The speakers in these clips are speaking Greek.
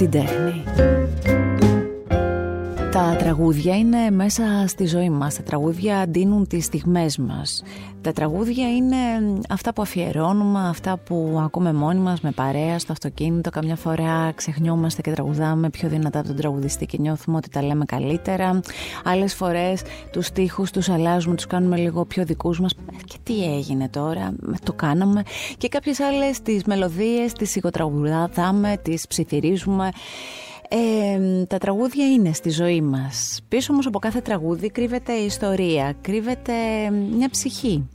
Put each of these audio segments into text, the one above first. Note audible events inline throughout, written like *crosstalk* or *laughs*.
την τέχνη. Τα τραγούδια είναι μέσα στη ζωή μας. Τα τραγούδια ντύνουν τις στιγμές μας. Τα τραγούδια είναι αυτά που αφιερώνουμε, αυτά που ακούμε μόνοι μας με παρέα στο αυτοκίνητο. Καμιά φορά ξεχνιόμαστε και τραγουδάμε πιο δυνατά από τον τραγουδιστή και νιώθουμε ότι τα λέμε καλύτερα. Άλλες φορές τους στίχους τους αλλάζουμε, τους κάνουμε λίγο πιο δικούς μας. Και τι έγινε τώρα, το κάναμε. Και κάποιες άλλες τις μελωδίες τις σιγοτραγουδάμε, τις ψιθυρίζουμε τα τραγούδια είναι στη ζωή μας. Πίσω όμως από κάθε τραγούδι κρύβεται ιστορία, κρύβεται μια ψυχή.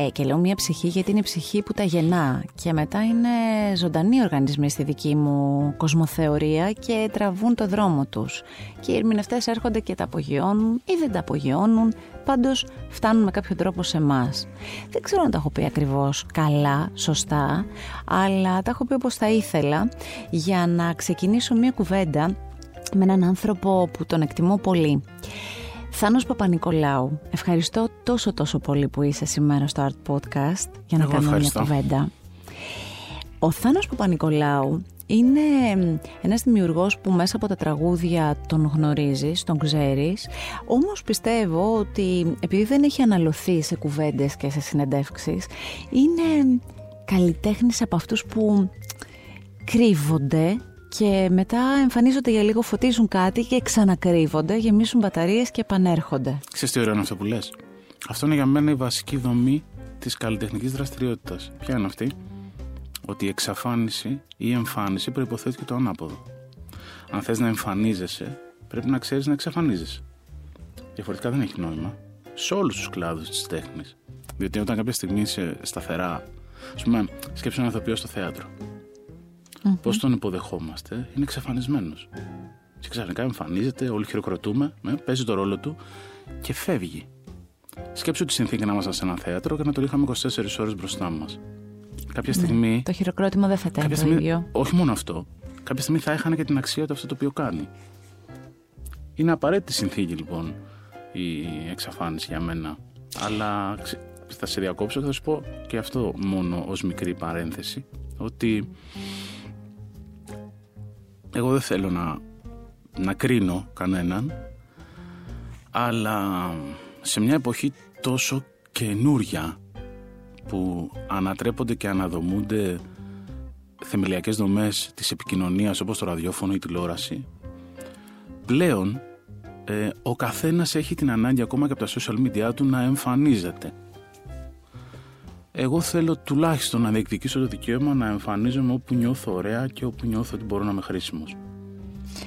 Ε, και λέω μια ψυχή γιατί είναι η ψυχή που τα γεννά και μετά είναι ζωντανοί οργανισμοί στη δική μου κοσμοθεωρία και τραβούν το δρόμο τους. Και οι ερμηνευτές έρχονται και τα απογειώνουν ή δεν τα απογειώνουν, πάντως φτάνουν με κάποιο τρόπο σε εμάς. Δεν ξέρω αν τα έχω πει ακριβώς καλά, σωστά, αλλά τα έχω πει όπως θα ήθελα για να ξεκινήσω μια κουβέντα με έναν άνθρωπο που τον εκτιμώ πολύ. Θάνος Παπα-Νικολάου, ευχαριστώ τόσο τόσο πολύ που είσαι σήμερα στο Art Podcast για να κάνουμε μια κουβέντα. Ο Θάνος Παπα-Νικολάου είναι ένας δημιουργός που μέσα από τα τραγούδια τον γνωρίζεις, τον ξέρεις, όμως πιστεύω ότι επειδή δεν έχει αναλωθεί σε κουβέντες και σε συνεντεύξεις, είναι καλλιτέχνης από αυτούς που κρύβονται και μετά εμφανίζονται για λίγο, φωτίζουν κάτι και ξανακρύβονται, γεμίσουν μπαταρίες και επανέρχονται. Ξέρεις τι ωραίο είναι αυτό που λες; Αυτό είναι για μένα η βασική δομή της καλλιτεχνικής δραστηριότητας. Ποια είναι αυτή; Ότι η εξαφάνιση ή η εμφάνιση προϋποθέτει και το ανάποδο. Αν θες να εμφανίζεσαι, πρέπει να ξέρεις να εξαφανίζεσαι. Διαφορετικά δεν έχει νόημα. Σε όλους τους κλάδους της τέχνης. Διότι όταν κάποια στιγμή είσαι σταθερά, ας πούμε, σκέψου ένα ηθοποιό στο θέατρο mm-hmm. πώς τον υποδεχόμαστε, είναι εξαφανισμένος. Και ξαφνικά εμφανίζεται, όλοι χειροκροτούμε, με, παίζει το ρόλο του και φεύγει. Σκέψου τη συνθήκη να ήμασταν σε ένα θέατρο και να το είχαμε 24 ώρες μπροστά μας. Κάποια ναι, στιγμή. Το χειροκρότημα δεν θα ήταν το ίδιο. Όχι μόνο αυτό. Κάποια στιγμή θα έχανε και την αξία του αυτό το οποίο κάνει. Είναι απαραίτητη συνθήκη λοιπόν η εξαφάνιση για μένα. Αλλά θα σε διακόψω και θα σου πω και αυτό μόνο ως μικρή παρένθεση ότι εγώ δεν θέλω να, να κρίνω κανέναν, αλλά σε μια εποχή τόσο καινούρια που ανατρέπονται και αναδομούνται θεμελιακές δομές της επικοινωνίας όπως το ραδιόφωνο ή η τηλεόραση, πλέον ε, ο καθένας έχει την ανάγκη ακόμα και από τα social media του να εμφανίζεται. Εγώ θέλω τουλάχιστον να διεκδικήσω το δικαίωμα να εμφανίζομαι όπου νιώθω ωραία και όπου νιώθω ότι μπορώ να είμαι χρήσιμος.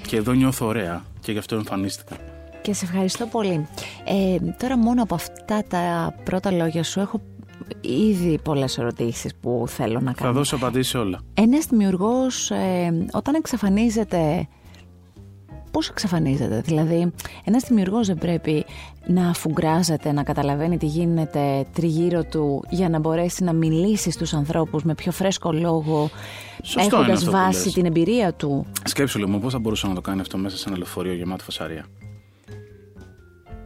Και εδώ νιώθω ωραία και γι' αυτό εμφανίστηκα. Και σε ευχαριστώ πολύ. Ε, τώρα μόνο από αυτά τα πρώτα λόγια σου έχω ήδη πολλές ερωτήσεις που θέλω να κάνω. Θα δώσω απαντήσεις όλα. Ένας δημιουργός ε, όταν εξαφανίζεται πώς εξαφανίζεται. Δηλαδή, ένας δημιουργός δεν πρέπει να αφουγκράζεται, να καταλαβαίνει τι γίνεται τριγύρω του για να μπορέσει να μιλήσει στους ανθρώπους με πιο φρέσκο λόγο, έχοντας βάση την εμπειρία του. Σκέψου λίγο, πώς θα μπορούσε να το κάνει αυτό μέσα σε ένα λεωφορείο γεμάτο φασαρία;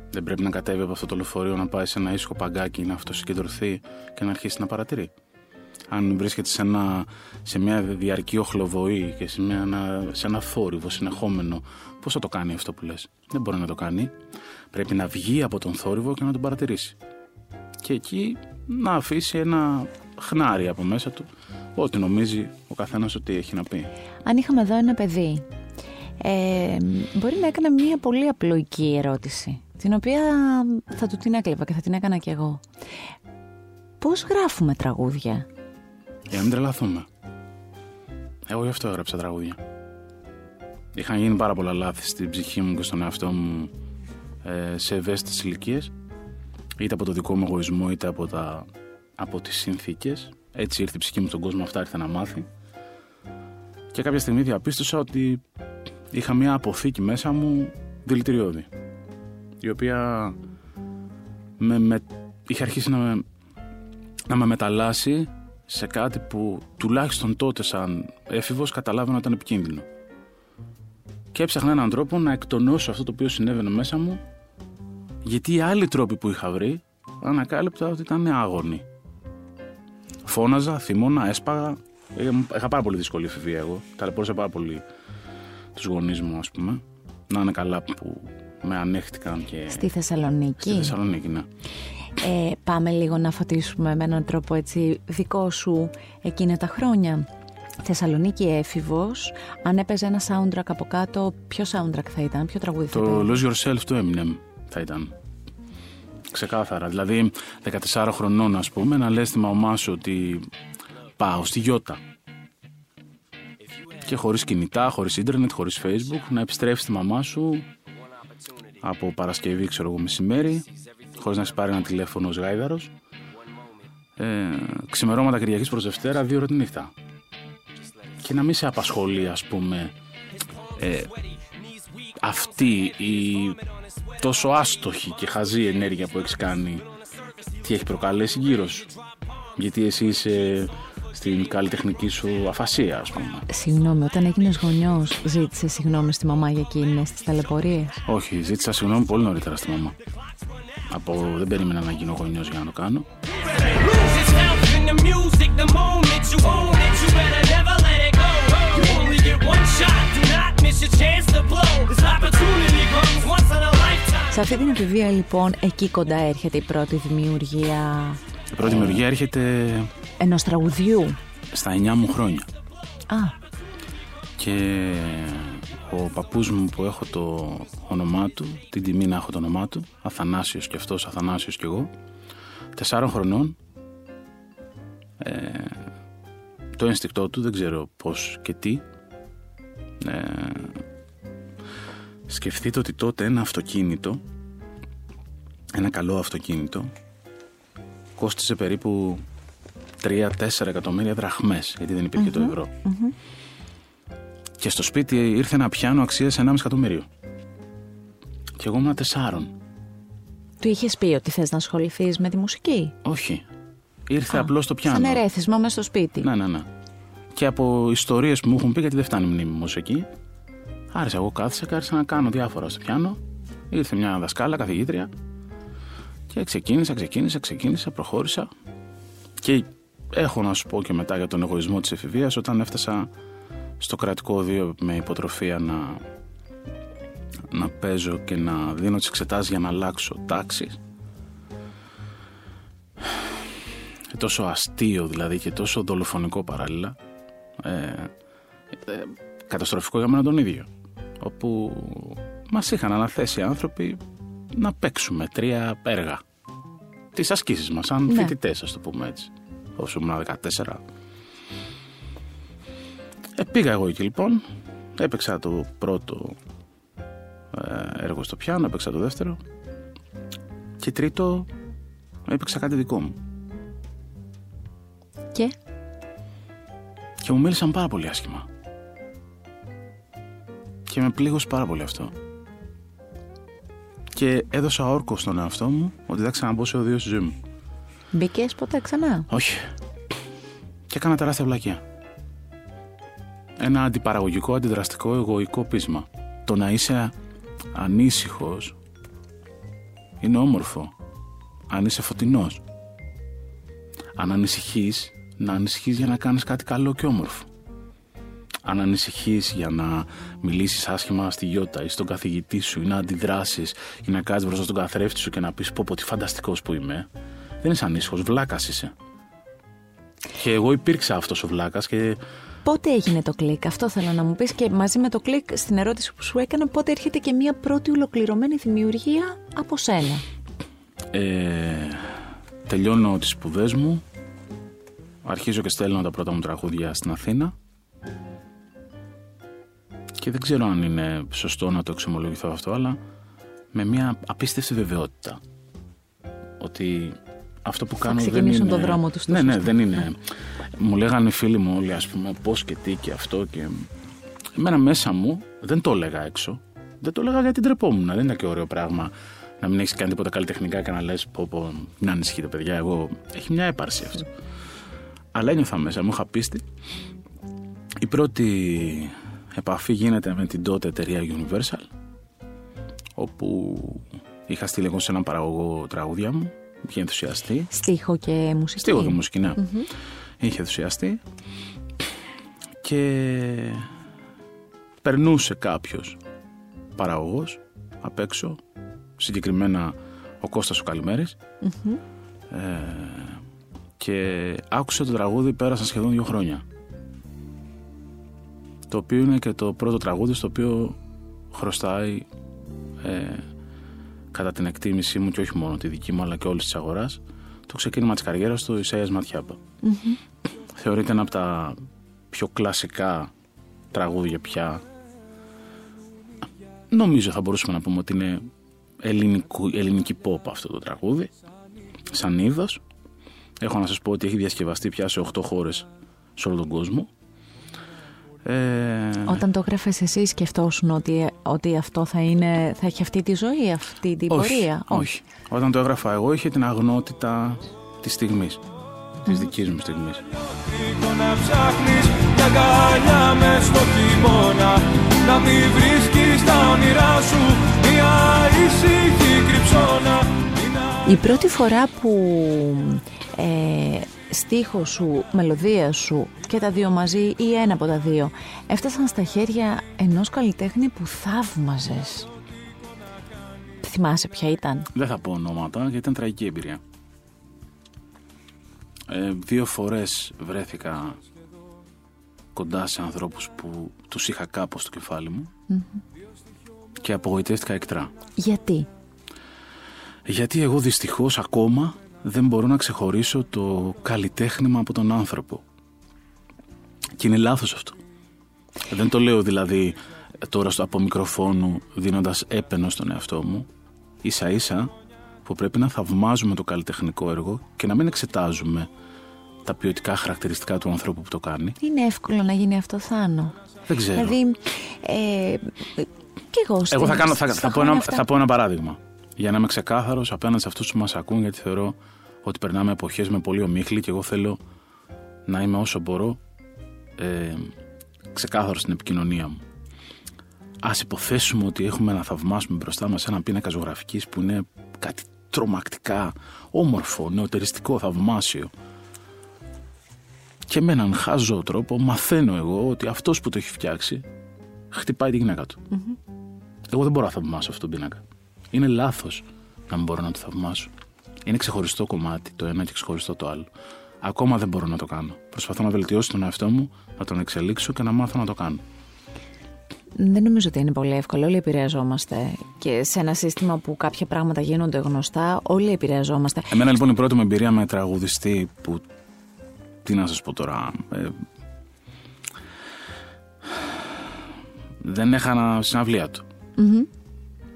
Δεν πρέπει να κατέβει από αυτό το λεωφορείο να πάει σε ένα ήσυχο παγκάκι, να αυτοσυγκεντρωθεί και να αρχίσει να παρατηρεί αν βρίσκεται σε, ένα, σε μια διαρκή οχλοβοή και σε, μια, σε ένα θόρυβο συνεχόμενο, πώς θα το κάνει αυτό που λες; Δεν μπορεί να το κάνει. Πρέπει να βγει από τον θόρυβο και να τον παρατηρήσει. Και εκεί να αφήσει ένα χνάρι από μέσα του, ό,τι νομίζει ο καθένας ότι έχει να πει. Αν είχαμε εδώ ένα παιδί, ε, μπορεί να έκανα μια πολύ απλοϊκή ερώτηση, την οποία θα του την έκλεβα και θα την έκανα κι εγώ. Πώς γράφουμε τραγούδια; Για να μην τρελαθούμε. Εγώ γι' αυτό έγραψα τραγούδια. Είχαν γίνει πάρα πολλά λάθη στην ψυχή μου και στον εαυτό μου ε, σε ευαίσθητες ηλικίες, είτε από το δικό μου εγωισμό είτε από, τα, από τις συνθήκες. Έτσι ήρθε η ψυχή μου στον κόσμο, αυτά ήρθε να μάθει. Και κάποια στιγμή διαπίστωσα ότι είχα μια αποθήκη μέσα μου δηλητηριώδη, η οποία με, με, είχε αρχίσει να με, να με μεταλλάσσει σε κάτι που τουλάχιστον τότε σαν έφηβος καταλάβαινα ότι ήταν επικίνδυνο. Και έψαχνα έναν τρόπο να εκτονώσω αυτό το οποίο συνέβαινε μέσα μου γιατί οι άλλοι τρόποι που είχα βρει ανακάλυπτα ότι ήταν άγωνοι. Φώναζα, θυμώνα, έσπαγα, Ε, Είχα πάρα πολύ δύσκολη εφηβεία εγώ. Ταλαιπώρησα πάρα πολύ τους γονείς μου, ας πούμε. Να είναι καλά που με ανέχτηκαν και. Στη Θεσσαλονίκη. Στη Θεσσαλονίκη, ναι. Ε, πάμε λίγο να φωτίσουμε με έναν τρόπο έτσι δικό σου εκείνα τα χρόνια. Θεσσαλονίκη έφηβος, αν έπαιζε ένα soundtrack από κάτω, ποιο soundtrack θα ήταν, ποιο τραγούδι θα Το ήταν; Lose Yourself του Eminem θα ήταν. Ξεκάθαρα. Δηλαδή, 14 χρονών, ας πούμε, να λες στη μαμά σου ότι πάω στη Γιώτα. Και χωρίς κινητά, χωρίς ίντερνετ, χωρίς facebook, να επιστρέφεις τη μαμά σου από Παρασκευή, ξέρω εγώ, μεσημέρι, χωρίς να έχεις πάρει ένα τηλέφωνο ως γάιδαρος. Ε, ξημερώματα Κυριακής προς Δευτέρα, δύο ώρα τη νύχτα. Και να μην σε απασχολεί, ας πούμε, ε, αυτή η τόσο άστοχη και χαζή ενέργεια που έχεις κάνει τι έχει προκαλέσει γύρω σου. Γιατί εσύ είσαι στην καλλιτεχνική σου αφασία, ας πούμε. Συγγνώμη, όταν έγινες γονιός, ζήτησες συγγνώμη στη μαμά για εκείνες τις ταλαιπωρίες; Όχι, ζήτησα συγγνώμη πολύ νωρίτερα στη μαμά. Από δεν περίμενα να γίνω γονιός για να το κάνω. Σε αυτή την εφηβεία, λοιπόν, εκεί κοντά έρχεται η πρώτη δημιουργία Η πρώτη δημιουργία έρχεται ενός τραγουδιού. στα 9 μου χρόνια. Α, Και ο παππούς μου που έχω το όνομά του, την τιμή να έχω το όνομά του, Αθανάσιος και αυτός, Αθανάσιος και εγώ, τεσσάρων χρονών, ε, το ένστικτό του, δεν ξέρω πώς και τι, ε, σκεφτείτε ότι τότε ένα αυτοκίνητο, ένα καλό αυτοκίνητο, κόστιζε περίπου 3-4 εκατομμύρια δραχμές, γιατί δεν υπήρχε το ευρώ. Και στο σπίτι ήρθε ένα πιάνο αξίας 1,5 εκατομμύριο. Και εγώ ήμουν τεσσάρων. του είχες πει ότι θες να ασχοληθείς με τη μουσική; Όχι. Ήρθε απλώς το πιάνο. Σαν ερέθισμα μέσα στο σπίτι. Ναι, ναι, ναι. Και από ιστορίες που μου έχουν πει, γιατί δεν φτάνει η μνήμη μου ως εκεί, άρχισα εγώ κάθισα και άρχισα να κάνω διάφορα στο πιάνο. Ήρθε μια δασκάλα, καθηγήτρια. Και ξεκίνησα, ξεκίνησα, ξεκίνησα, προχώρησα. Και έχω να σου πω και μετά για τον εγωισμό της εφηβείας όταν έφτασα στο κρατικό οδείο με υποτροφία να, να παίζω και να δίνω τις εξετάσεις για να αλλάξω τάξη. Και τόσο αστείο δηλαδή και τόσο δολοφονικό παράλληλα. Ε, ε, καταστροφικό για μένα τον ίδιο. Όπου μας είχαν αναθέσει άνθρωποι να παίξουμε τρία έργα. Τις ασκήσεις μας, σαν Ναι. φοιτητές, ας το πούμε έτσι. Όσο ήμουν 14. Ε, πήγα εγώ εκεί λοιπόν, έπαιξα το πρώτο ε, έργο στο πιάνο, έπαιξα το δεύτερο και τρίτο έπαιξα κάτι δικό μου. Και; Και μου μίλησαν πάρα πολύ άσχημα. Και με πλήγωσε πάρα πολύ αυτό. Και έδωσα όρκο στον εαυτό μου ότι θα ξαναμπω σε οδείο στη ζωή μου. μπήκες ποτέ ξανά; Όχι. Και έκανα τεράστια βλακεία. Ένα αντιπαραγωγικό, αντιδραστικό, εγωικό πείσμα. Το να είσαι ανήσυχος είναι όμορφο. Αν είσαι φωτεινός. Αν ανησυχείς, να ανησυχείς για να κάνεις κάτι καλό και όμορφο. Αν ανησυχείς για να μιλήσεις άσχημα στη γιώτα ή στον καθηγητή σου ή να αντιδράσεις ή να κάτσεις μπροστά στον καθρέφτη σου και να πεις πω πω τι φανταστικός που είμαι, δεν είσαι ανήσυχος, βλάκας είσαι. Και εγώ υπήρξα αυτός ο βλάκας και Πότε έγινε το κλικ, αυτό θέλω να μου πεις και μαζί με το κλικ στην ερώτηση που σου έκανα πότε έρχεται και μια πρώτη ολοκληρωμένη δημιουργία από σένα; ε, τελειώνω τις σπουδές μου, αρχίζω και στέλνω τα πρώτα μου τραγούδια στην Αθήνα και δεν ξέρω αν είναι σωστό να το εξομολογηθώ αυτό, αλλά με μια απίστευτη βεβαιότητα ότι αυτό που κάνω δεν ξεκινήσουν είναι... το δρόμο τους το Ναι, ναι, σωστό. δεν είναι... Μου λέγανε οι φίλοι μου όλοι, ας πούμε, πώς και τι και αυτό και... Εμένα μέσα μου δεν το έλεγα έξω. Δεν το έλεγα γιατί ντρεπόμουν. Δεν ήταν και ωραίο πράγμα να μην έχεις κάνει τίποτα καλλιτεχνικά και να λες: Πω, πω, να ανησυχείτε, παιδιά. Εγώ. Έχει μια έπαρση αυτό. Αλλά ένιωθα μέσα μου, είχα πίστη. Η πρώτη επαφή γίνεται με την τότε εταιρεία Universal, όπου είχα στείλει εγώ σε έναν παραγωγό τραγούδια μου, είχε ενθουσιαστεί. Στίχο και μουσική. Στίχο και μουσική, ναι. Είχε ενθουσιαστεί. και περνούσε κάποιος παραγωγός απ' έξω, συγκεκριμένα ο Κώστας ο καλημερης ε, και άκουσε το τραγούδι πέρασαν σχεδόν δύο χρόνια. Το οποίο είναι και το πρώτο τραγούδι στο οποίο χρωστάει ε, κατά την εκτίμησή μου και όχι μόνο τη δική μου αλλά και όλης της αγοράς, το ξεκίνημα της καριέρας του Ισαίας Ματιάπα. Θεωρείται ένα από τα πιο κλασικά τραγούδια πια. Νομίζω θα μπορούσαμε να πούμε ότι είναι ελληνικού, ελληνική pop αυτό το τραγούδι, σαν είδος. Έχω να σας πω ότι έχει διασκευαστεί πια σε 8 χώρες σε όλο τον κόσμο. Ε, Όταν το έγραφες εσύ σκεφτόσουν ότι, ότι αυτό θα, είναι, θα έχει αυτή τη ζωή, αυτή την όχι, πορεία; όχι. Όταν το έγραφα εγώ είχε την αγνότητα της στιγμής, της δικής μου στιγμής. να ψάχνεις μια αγκαλιά μες στο χειμώνα Να μην βρίσκεις τα όνειρά σου μια ήσυχη κρυψώνα Η πρώτη φορά που ε, στίχο σου, μελωδία σου και τα δύο μαζί ή ένα από τα δύο έφτασαν στα χέρια ενός καλλιτέχνη που θαύμαζες. Θυμάσαι ποια ήταν; Δεν θα πω ονόματα γιατί ήταν τραγική εμπειρία. Ε, δύο φορές βρέθηκα κοντά σε ανθρώπους που τους είχα κάπως στο κεφάλι μου και απογοητεύτηκα εκτρά. Γιατί; Γιατί εγώ δυστυχώς ακόμα δεν μπορώ να ξεχωρίσω το καλλιτέχνημα από τον άνθρωπο. Και είναι λάθος αυτό. Δεν το λέω δηλαδή τώρα στο από μικροφόνου δίνοντας έπαινο στον εαυτό μου. Ίσα ίσα που πρέπει να θαυμάζουμε το καλλιτεχνικό έργο και να μην εξετάζουμε τα ποιοτικά χαρακτηριστικά του ανθρώπου που το κάνει. Είναι εύκολο να γίνει αυτό Θάνο; Δεν ξέρω. Δηλαδή, ε, και εγώ στην- Εγώ θα, κάνω, θα, στα θα, πω χρόνια ένα, αυτά- θα πω ένα παράδειγμα. Για να είμαι ξεκάθαρος απέναντι σε αυτούς που μας ακούν, γιατί θεωρώ ότι περνάμε εποχές με πολύ ομίχλη και εγώ θέλω να είμαι όσο μπορώ ε, ξεκάθαρος στην επικοινωνία μου. Α υποθέσουμε ότι έχουμε να θαυμάσουμε μπροστά μας έναν πίνακα ζωγραφικής που είναι κάτι τρομακτικά όμορφο, νεοτεριστικό, θαυμάσιο. Και με έναν χάζο τρόπο μαθαίνω εγώ ότι αυτός που το έχει φτιάξει χτυπάει τη γυναίκα του. Εγώ δεν μπορώ να θαυμάσω αυτόν τον πίνακα. Είναι λάθος να μην μπορώ να το θαυμάσω. Είναι ξεχωριστό κομμάτι το ένα και ξεχωριστό το άλλο. Ακόμα δεν μπορώ να το κάνω. Προσπαθώ να βελτιώσω τον εαυτό μου, να τον εξελίξω και να μάθω να το κάνω. Δεν νομίζω ότι είναι πολύ εύκολο. Όλοι επηρεαζόμαστε. Και σε ένα σύστημα που κάποια πράγματα γίνονται γνωστά, όλοι επηρεαζόμαστε. Εμένα λοιπόν η πρώτη μου εμπειρία με τραγουδιστή που. Τι να σας πω τώρα. ε, δεν έχανα συναυλία του.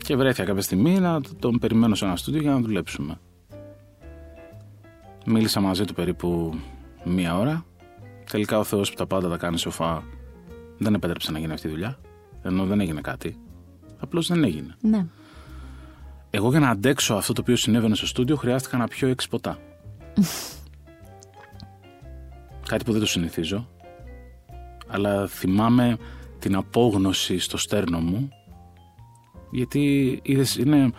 Και βρέθηκα κάποια στιγμή να τον περιμένω σε ένα στούντιο για να δουλέψουμε. Μίλησα μαζί του περίπου μία ώρα. Τελικά ο Θεός που τα πάντα τα κάνει σοφά δεν επέτρεψε να γίνει αυτή η δουλειά. Ενώ δεν έγινε κάτι. Απλώς δεν έγινε. Ναι. Εγώ για να αντέξω αυτό το οποίο συνέβαινε στο στούντιο χρειάστηκα να πιω έξι ποτά. *laughs* Κάτι που δεν το συνηθίζω. Αλλά θυμάμαι την απόγνωση στο στέρνο μου. Γιατί είδες, είναι...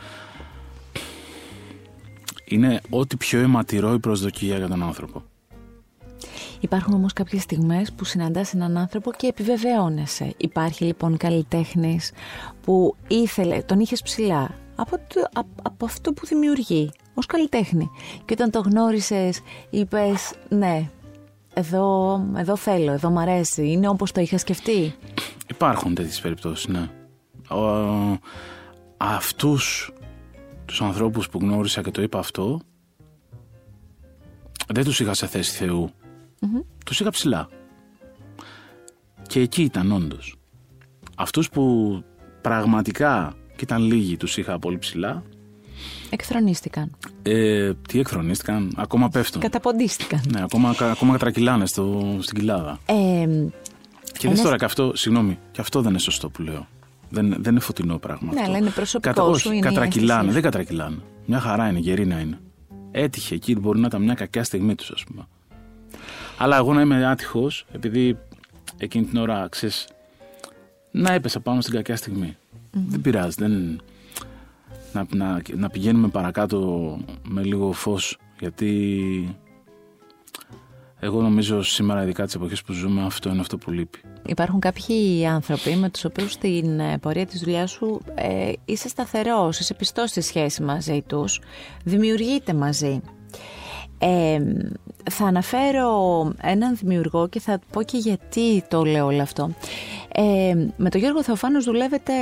Είναι ό,τι πιο αιματηρό η προσδοκία για τον άνθρωπο. Υπάρχουν όμως κάποιες στιγμές που συναντάς έναν άνθρωπο και επιβεβαιώνεσαι. Υπάρχει λοιπόν καλλιτέχνης που ήθελε, τον είχες ψηλά από, το, από, από αυτό που δημιουργεί ως καλλιτέχνη. Και όταν το γνώρισες είπες ναι, εδώ, εδώ θέλω, εδώ μ' αρέσει, είναι όπως το είχα σκεφτεί. Υπάρχουν τέτοιες περιπτώσεις, ναι. Ο, αυτούς τους ανθρώπους που γνώρισα και το είπα αυτό, δεν τους είχα σε θέση Θεού. Τους είχα ψηλά. Και εκεί ήταν όντως. Αυτούς που πραγματικά, και ήταν λίγοι, τους είχα πολύ ψηλά, Εκθρονίστηκαν, ε, τι εκθρονίστηκαν, ακόμα πέφτουν. καταποντίστηκαν. Ναι, ακόμα, ακόμα κατρακυλάνε στο, στην κοιλάδα. Ε, Και δες Ένας- τώρα και αυτό, συγγνώμη, και αυτό δεν είναι σωστό που λέω. Δεν, δεν είναι φωτεινό πράγμα. Ναι, αυτό. αλλά είναι προσωπικό Κατα- σου, όχι, είναι η κατρακυλάνε, αίσθησή δεν κατρακυλάνε. Μια χαρά είναι, γερή να είναι. Έτυχε εκεί, μπορεί να ήταν μια κακιά στιγμή τους, ας πούμε. Αλλά εγώ να είμαι άτυχος, επειδή εκείνη την ώρα ξέρεις, να έπεσα πάνω στην κακιά στιγμή. Δεν πειράζει, δεν. Να, να, να πηγαίνουμε παρακάτω με λίγο φως γιατί Εγώ νομίζω σήμερα, ειδικά τις εποχές που ζούμε, αυτό είναι αυτό που λείπει. Υπάρχουν κάποιοι άνθρωποι με τους οποίους στην ε, πορεία της δουλειάς σου ε, είσαι σταθερός, είσαι πιστός στη σχέση μαζί τους, δημιουργείτε μαζί. Ε, θα αναφέρω έναν δημιουργό και θα πω και γιατί το λέω όλο αυτό. Ε, με τον Γιώργο Θεοφάνος δουλεύετε,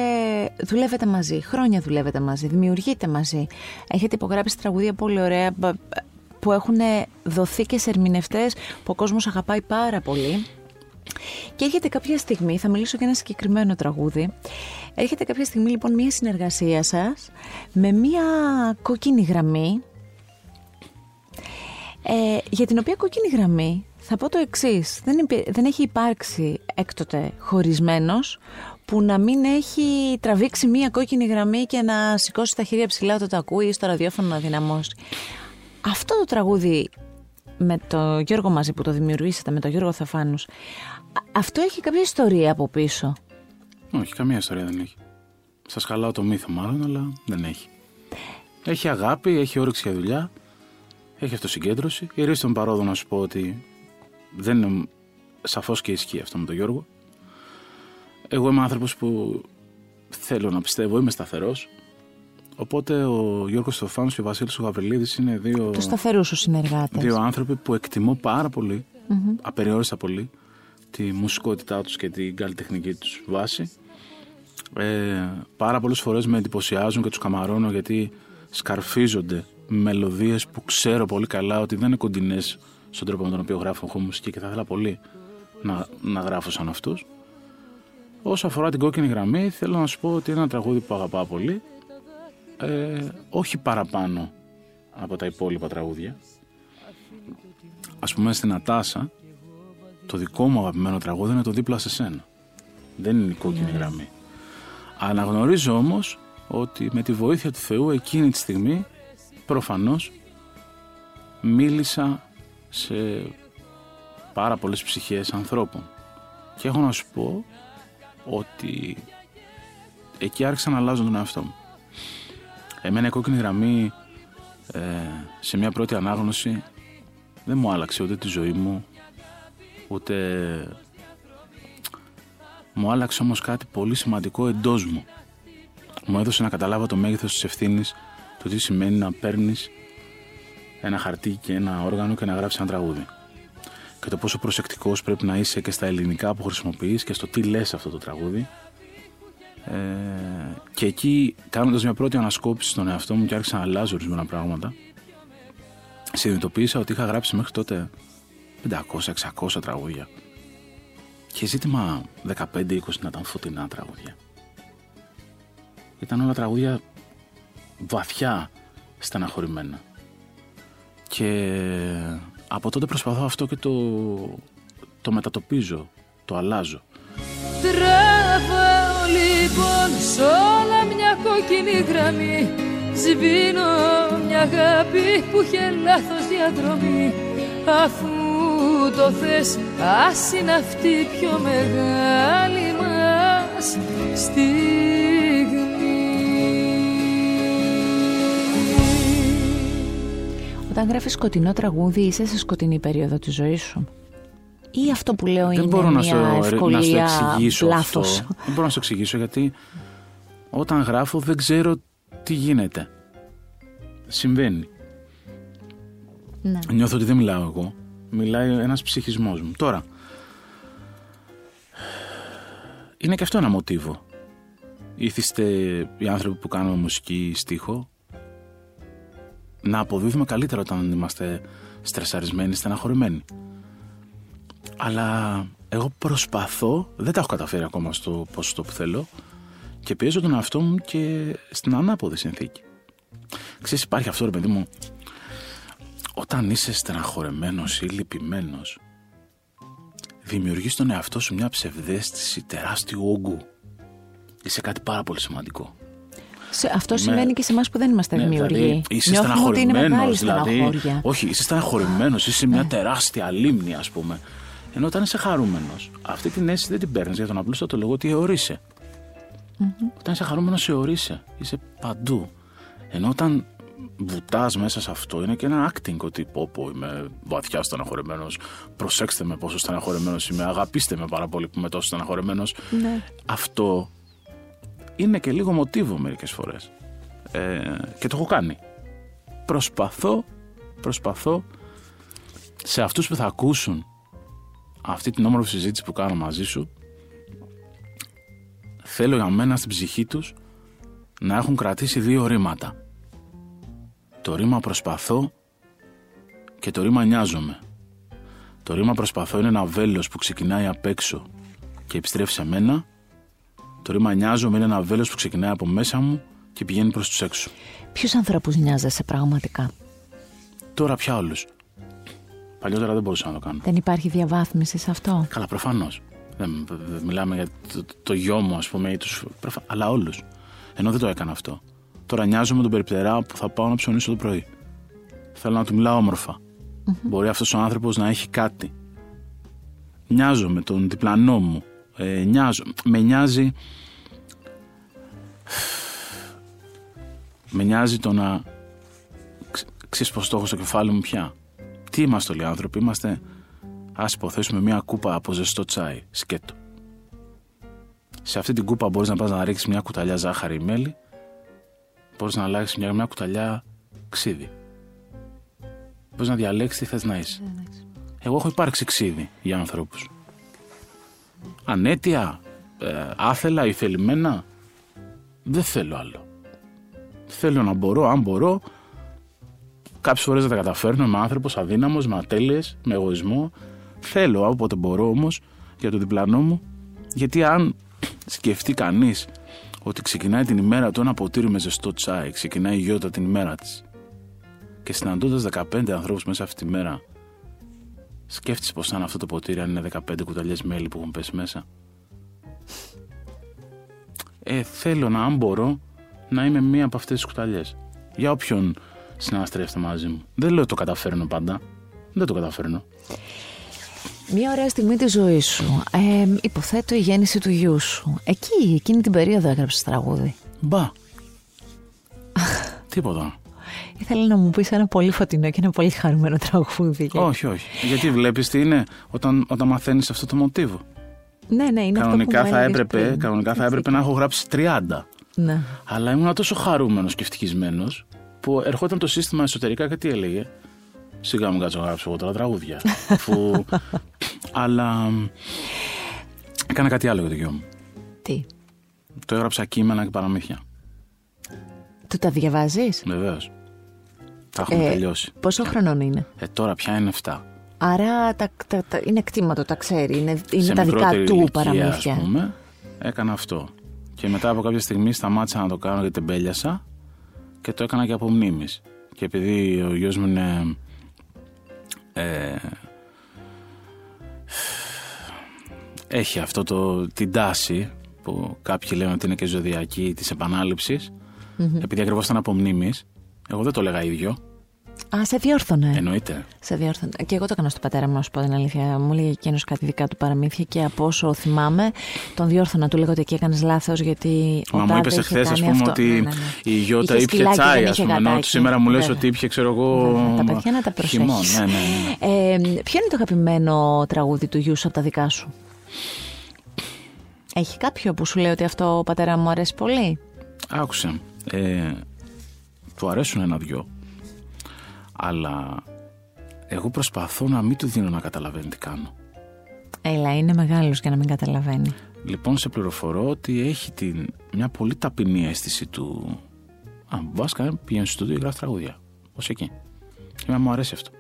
δουλεύετε μαζί, χρόνια δουλεύετε μαζί, δημιουργείτε μαζί. Έχετε υπογράψει τραγούδια πολύ ωραία που έχουν δοθεί και σε ερμηνευτές που ο κόσμος αγαπάει πάρα πολύ. Και έρχεται κάποια στιγμή, θα μιλήσω για ένα συγκεκριμένο τραγούδι, έρχεται κάποια στιγμή λοιπόν μια συνεργασία σας με μια κόκκινη γραμμή ε, για την οποία κόκκινη γραμμή θα πω το εξής. Δεν, δεν έχει υπάρξει έκτοτε χωρισμένος που να μην έχει τραβήξει μία κόκκινη γραμμή και να σηκώσει τα χέρια ψηλά όταν το ακούει ή στο ραδιόφωνο να δυναμώσει. Αυτό το τραγούδι με το Γιώργο μαζί που το δημιουργήσατε, με τον Γιώργο Θεφάνους, αυτό έχει κάποια ιστορία από πίσω. Όχι, καμία ιστορία δεν έχει. Σας χαλάω το μύθο μάλλον, αλλά δεν έχει. Έχει αγάπη, έχει όρεξη για δουλειά, έχει αυτοσυγκέντρωση. Η Ρίστον παρόδο να σου πω ότι δεν είναι σαφώς και ισχύει αυτό με τον Γιώργο. Εγώ είμαι άνθρωπος που θέλω να πιστεύω, είμαι σταθερός. Οπότε ο Γιώργος Στοφάνος και ο Βασίλης ο Γαβριλίδης είναι δύο, Τους σταθερούς σου συνεργάτες. δύο άνθρωποι που εκτιμώ πάρα πολύ, απεριόριστα πολύ, τη μουσικότητά τους και την καλλιτεχνική τους βάση. Ε, πάρα πολλές φορές με εντυπωσιάζουν και τους καμαρώνω γιατί σκαρφίζονται μελωδίες που ξέρω πολύ καλά ότι δεν είναι κοντινές στον τρόπο με τον οποίο γράφω εγώ μουσική και θα ήθελα πολύ να, να γράφω σαν αυτούς. Όσο αφορά την κόκκινη γραμμή, θέλω να σου πω ότι είναι ένα τραγούδι που αγαπάω πολύ. Ε, όχι παραπάνω από τα υπόλοιπα τραγούδια. Ας πούμε στην Ατάσα, το δικό μου αγαπημένο τραγούδι είναι το δίπλα σε σένα. Δεν είναι η κόκκινη γραμμή. Αναγνωρίζω όμως ότι με τη βοήθεια του Θεού εκείνη τη στιγμή προφανώς μίλησα σε πάρα πολλές ψυχές ανθρώπων. Και έχω να σου πω ότι εκεί άρχισα να αλλάζω τον εαυτό μου. Εμένα η κόκκινη γραμμή ε, σε μια πρώτη ανάγνωση δεν μου άλλαξε ούτε τη ζωή μου, ούτε... Μου άλλαξε όμως κάτι πολύ σημαντικό εντός μου. Μου έδωσε να καταλάβω το μέγεθος της ευθύνης, το τι σημαίνει να παίρνεις ένα χαρτί και ένα όργανο και να γράψεις ένα τραγούδι. Και το πόσο προσεκτικός πρέπει να είσαι και στα ελληνικά που χρησιμοποιείς και στο τι λες αυτό το τραγούδι. Ε, και εκεί κάνοντας μια πρώτη ανασκόπηση στον εαυτό μου και άρχισα να αλλάζω ορισμένα πράγματα συνειδητοποίησα ότι είχα γράψει μέχρι τότε 500-600 τραγούδια και ζήτημα 15-20 να ήταν φωτεινά τραγούδια. Ήταν όλα τραγούδια βαθιά στεναχωρημένα. Και από τότε προσπαθώ αυτό και το, το μετατοπίζω, το αλλάζω. Τραβάω λοιπόν σ' όλα μια κόκκινη γραμμή Σβήνω μια αγάπη που είχε λάθος διαδρομή Αφού το θες ας είναι αυτή η πιο μεγάλη μας στιγμή Όταν γράφεις σκοτεινό τραγούδι είσαι σε σκοτεινή περίοδο της ζωής σου; Ή αυτό που λέω Δεν είναι μπορώ να μια στο, να στο ευκολία εξηγήσω λάθος. αυτό. Δεν μπορώ να στο εξηγήσω γιατί όταν γράφω δεν ξέρω τι γίνεται. Συμβαίνει. Ναι. Νιώθω ότι δεν μιλάω εγώ. Μιλάει ένας ψυχισμός μου. Τώρα, είναι και αυτό ένα μοτίβο. Ήθιστε οι άνθρωποι που κάνουμε μουσική στίχο να αποδίδουμε καλύτερα όταν είμαστε στρεσαρισμένοι, στεναχωρημένοι. Αλλά εγώ προσπαθώ, δεν τα έχω καταφέρει ακόμα στο ποσοστό που θέλω και πιέζω τον εαυτό μου και στην ανάποδη συνθήκη. Ξέρεις υπάρχει αυτό ρε παιδί μου, όταν είσαι στεναχωρεμένος ή λυπημένος, δημιουργείς τον εαυτό σου μια ψευδέστηση τεράστιου όγκου. Είσαι κάτι πάρα πολύ σημαντικό. Σε, αυτό Ναι. σημαίνει και σε εμάς που δεν είμαστε Ναι, δημιουργοί. δηλαδή, είσαι Νιώθουμε ότι είναι μεγάλη στεναχωρημένος, δηλαδή, στεναχώρια. όχι, είσαι στεναχωρημένος, είσαι μια τεράστια λίμνη ας πούμε. Ενώ όταν είσαι χαρούμενος, αυτή την αίσθηση δεν την παίρνεις για τον απλούστατο λόγο ότι αιωρείσαι. Όταν είσαι χαρούμενος αιωρείσαι, είσαι παντού. Ενώ όταν βουτάς μέσα σε αυτό. Είναι και ένα acting ότι πω πω είμαι βαθιά στεναχωρεμένος. Προσέξτε με πόσο στεναχωρεμένος είμαι. Αγαπήστε με πάρα πολύ που είμαι τόσο στεναχωρεμένος. Ναι. αυτό είναι και λίγο μοτίβο μερικές φορές. Ε, και το έχω κάνει. Προσπαθώ προσπαθώ σε αυτούς που θα ακούσουν αυτή την όμορφη συζήτηση που κάνω μαζί σου θέλω για μένα στην ψυχή τους να έχουν κρατήσει δύο ρήματα. Το ρήμα προσπαθώ και το ρήμα νοιάζομαι. Το ρήμα προσπαθώ είναι ένα βέλος που ξεκινάει απ' έξω και επιστρέφει σε μένα. Το ρήμα νοιάζομαι είναι ένα βέλος που ξεκινάει από μέσα μου και πηγαίνει προς τους έξω. Ποιους ανθρώπους νοιάζεσαι πραγματικά; Τώρα πια όλους. Παλιότερα δεν μπορούσα να το κάνω. Δεν υπάρχει διαβάθμιση σε αυτό; Καλά, προφανώς. Δεν, δεν μιλάμε για το, το, το γιο μου, ας πούμε, ή τους, προφα- αλλά όλους. Ενώ δεν το έκανα αυτό. Τώρα νοιάζομαι τον περιπτερά που θα πάω να ψωνίσω το πρωί. Θέλω να του μιλάω όμορφα. Μπορεί αυτός ο άνθρωπος να έχει κάτι. Νοιάζομαι τον διπλανό μου. Ε, νοιάζω. Με νοιάζει. Με νοιάζει το να. ξ- Ξέρεις πως το έχω στο κεφάλι μου πια. Τι είμαστε όλοι οι άνθρωποι, είμαστε Α υποθέσουμε μια κούπα από ζεστό τσάι, σκέτο. Σε αυτή την κούπα μπορείς να πας να ρίξεις μια κουταλιά ζάχαρη ή μέλι, μπορεί να αλλάξεις μια, μια κουταλιά ξύδι. Μπορεί να διαλέξεις τι θες να είσαι. Εγώ έχω υπάρξει ξύδι για ανθρώπους. Ανέτεια, ε, άθελα ή θελημένα. Δεν θέλω άλλο. Θέλω να μπορώ, αν μπορώ, Κάποιες φορές δεν τα καταφέρνω. Είμαι άνθρωπος αδύναμος, με ατέλειες, με εγωισμό. Θέλω όποτε μπορώ όμως για το διπλανό μου. Γιατί αν σκεφτεί κανείς ότι ξεκινάει την ημέρα του ένα ποτήρι με ζεστό τσάι, ξεκινάει η Γιώτα την ημέρα της. Και συναντώντας 15 ανθρώπους μέσα αυτή τη μέρα, σκέφτεσαι πως θα είναι αυτό το ποτήρι αν είναι 15 κουταλιές μέλι που έχουν πέσει μέσα. Ε, θέλω να, αν μπορώ, να είμαι μία από αυτές τις κουταλιές. Για όποιον συναναστρέφεται μαζί μου. Δεν λέω το καταφέρνω πάντα. Δεν το καταφέρνω. Μια ωραία στιγμή της ζωής σου. Ε, υποθέτω η γέννηση του γιού σου. Εκεί, εκείνη την περίοδο έγραψες τραγούδι. Μπα. Τίποτα. Ήθελα να μου πεις ένα πολύ φωτεινό και ένα πολύ χαρούμενο τραγούδι. Όχι, όχι. Γιατί βλέπεις τι είναι όταν, όταν μαθαίνεις αυτό το μοτίβο; Ναι, ναι, είναι Κανονικά αυτό που θα, μου έλεγες έπρεπε, πριν. κανονικά θα Έτσι, έπρεπε να έχω γράψει 30. Ναι. Αλλά ήμουν τόσο χαρούμενος και ευτυχισμένος που ερχόταν το σύστημα εσωτερικά και τι έλεγε; Σιγά μου κάτσω να γράψω εγώ τώρα τραγούδια. *laughs* Αφού... Αλλά μ, έκανα κάτι άλλο για το γιο μου. Τι, Το έγραψα κείμενα και παραμύθια. του τα διαβάζεις; Βεβαίως. Τα έχουμε τελειώσει. Πόσο χρονών είναι; Ε, τώρα πια είναι 7. Άρα τα, τα, τα- είναι κτήματο, τα ξέρει. Είναι, είναι Σε τα δικά μικρότερη του ηλικία, παραμύθια. Ας πούμε, έκανα αυτό. Και μετά από κάποια στιγμή σταμάτησα να το κάνω γιατί τεμπέλιασα και το έκανα και από μνήμης. Και επειδή ο γιος μου είναι... ε, έχει αυτό το, την τάση που κάποιοι λένε ότι είναι και ζωδιακή της επανάληψης επειδή ακριβώς ήταν από μνήμης. Εγώ δεν το έλεγα ίδιο Α, σε διόρθωνε. εννοείται Σε διόρθωνε. Και εγώ το έκανα στο πατέρα μου, να σου πω την αλήθεια. Μου έλεγε εκείνο κάτι δικά του παραμύθια και από όσο θυμάμαι, τον διόρθωνα. Του λέγω ότι εκεί έκανες λάθος γιατί. ο Μα μου τάδε είπες είχε εχθές, ας κάνει πούμε, αυτό. ότι Ναι, ναι, ναι. η Γιώτα Είχε ήπια σκυλάκι, τσάι, δεν ας είχε πούμε. Ενώ γατάκι. σήμερα μου λες Βέβαια. ότι ήπια, ξέρω εγώ. Βέβαια, Τα παιδιά να τα χειμώνα. προσέχεις. Ναι, ναι, ναι. Ε, ποιο είναι το αγαπημένο τραγούδι του γιου σου από τα δικά σου; Έχει κάποιο που σου λέει ότι αυτό πατέρα μου αρέσει πολύ; Άκουσε. Ε, του αρέσουν ένα-δυο. Αλλά εγώ προσπαθώ να μην του δίνω να καταλαβαίνει τι κάνω. Έλα, είναι μεγάλος για να μην καταλαβαίνει. Λοιπόν, σε πληροφορώ ότι έχει την, μια πολύ ταπεινή αίσθηση του. Α, μπάσκα, πηγαίνει στο στούντιο και γράφει τραγούδια. Ω εκεί. Και εμένα μου αρέσει αυτό.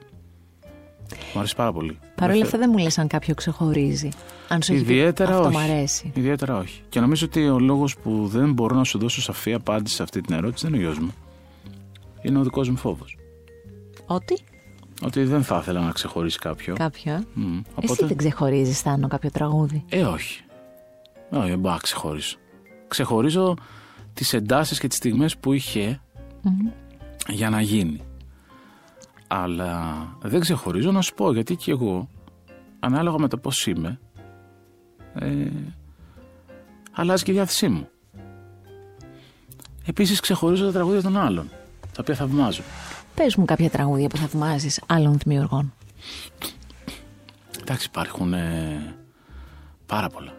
Μου αρέσει πάρα πολύ. Παρ' όλα Δεν αυτά δεν μου λες αν κάποιο ξεχωρίζει. Αν σου έχει πει, Ιδιαίτερα αυτό όχι. μου αρέσει. Ιδιαίτερα όχι. Και νομίζω ότι ο λόγος που δεν μπορώ να σου δώσω σαφή απάντηση σε αυτή την ερώτηση δεν είναι ο γιος μου. Είναι ο δικός μου φόβος. Ότι; Ότι δεν θα ήθελα να ξεχωρίσει κάποιο. κάποιο. ε. Μμ, Εσύ δεν ξεχωρίζει, Θάνο, κάποιο τραγούδι. Ε, όχι. Όχι, δεν μπορώ να ξεχωρίσω. Ξεχωρίζω τις εντάσεις και τις στιγμές που είχε για να γίνει. Αλλά δεν ξεχωρίζω να σου πω γιατί και εγώ, ανάλογα με το πώς είμαι, ε, αλλάζει και η διάθεσή μου. Επίσης, ξεχωρίζω τα τραγούδια των άλλων. τα οποία θαυμάζω. Πες μου κάποια τραγούδια που θαυμάζεις άλλων δημιουργών. Εντάξει, υπάρχουν ε, πάρα πολλά.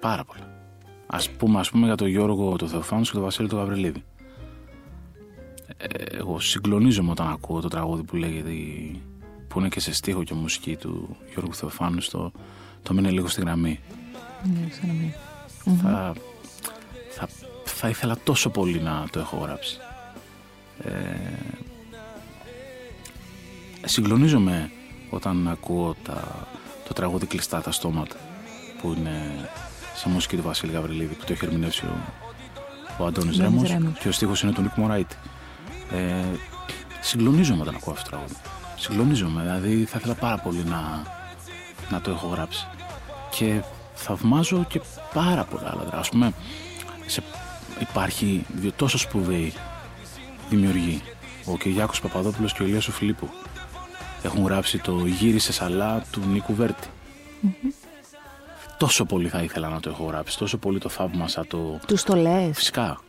Πάρα πολλά. Ας πούμε, ας πούμε για τον Γιώργο του Θεοφάνους και τον Βασίλη του Γαβριλίδη. Ε, εγώ συγκλονίζομαι όταν ακούω το τραγούδι που λέγεται η- που είναι και σε στίχο και μουσική του Γιώργου Θεοφάνου στο το μείνε λίγο στη γραμμή. Θα, θα, θα ήθελα τόσο πολύ να το έχω γράψει. Ε, συγκλονίζομαι όταν ακούω τα, το τραγούδι κλειστά τα στόματα που είναι σε μουσική του Βασίλη Γαβριλίδη που το έχει ερμηνεύσει ο, ο Αντώνης Αντώνης Ρέμος Ρέμος. και ο στίχος είναι του Νίκου Μωράητη. Ε, συγκλονίζομαι όταν ακούω αυτό το τραγούδι. Συγκλονίζομαι, δηλαδή θα ήθελα πάρα πολύ να, να το έχω γράψει. Και θαυμάζω και πάρα πολλά άλλα τραγούδια. Ας πούμε, σε, υπάρχει δύο τόσο σπουδαίοι δημιουργοί. Ο Κυριάκος Παπαδόπουλος και ο Ηλίας ο Φιλίππου. Έχουν γράψει το «Γύρισε σαλά» του Νίκου Βέρτη. Τόσο πολύ θα ήθελα να το έχω γράψει, τόσο πολύ το θαύμασα το... Τους το λες; Φυσικά.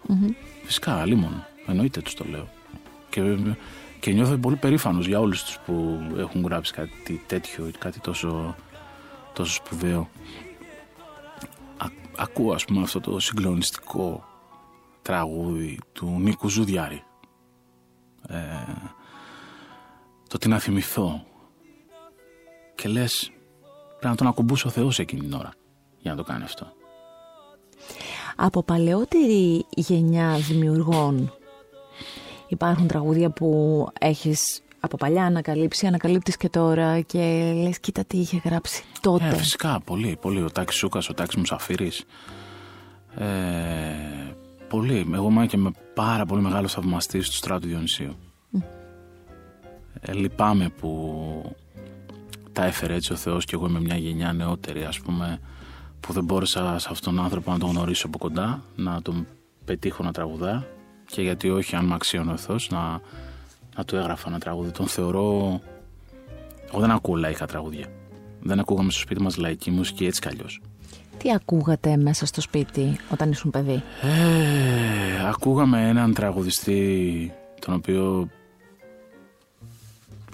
Φυσικά, αλίμον. Εννοείται τους το λέω. Και, και νιώθω πολύ περήφανος για όλους τους που έχουν γράψει κάτι τέτοιο, κάτι τόσο, τόσο σπουδαίο. Α, ακούω, ας πούμε, αυτό το συγκλονιστικό τραγούδι του Νίκου Ζουδιάρη. Ε, το τι να θυμηθώ. Και λες, πρέπει να τον ακουμπούσε ο Θεός εκείνη την ώρα για να το κάνει αυτό. Από παλαιότερη γενιά δημιουργών υπάρχουν τραγούδια που έχεις από παλιά ανακαλύψει, ανακαλύπτεις και τώρα και λες κοίτα τι είχε γράψει τότε. Ε, φυσικά, πολύ, πολύ. Ο Τάκης Σούκας, ο Τάκης Μουσαφίρης. Ε, πολύ. Εγώ είμαι και με πάρα πολύ μεγάλο θαυμαστής του Στράτου Διονυσίου. Ε, λυπάμαι που τα έφερε έτσι ο Θεός και εγώ είμαι μια γενιά νεότερη, ας πούμε, που δεν μπόρεσα σε αυτόν τον άνθρωπο να τον γνωρίσω από κοντά, να τον πετύχω να τραγουδά και γιατί όχι αν με αξίωνε ο Θεός να, να του έγραφα ένα τραγούδι. Τον θεωρώ... Εγώ δεν ακούω λαϊκά τραγούδια. Δεν ακούγαμε στο σπίτι μας λαϊκή μουσική έτσι κι αλλιώς. Τι ακούγατε μέσα στο σπίτι όταν ήσουν παιδί; Ε, ακούγαμε έναν τραγουδιστή τον οποίο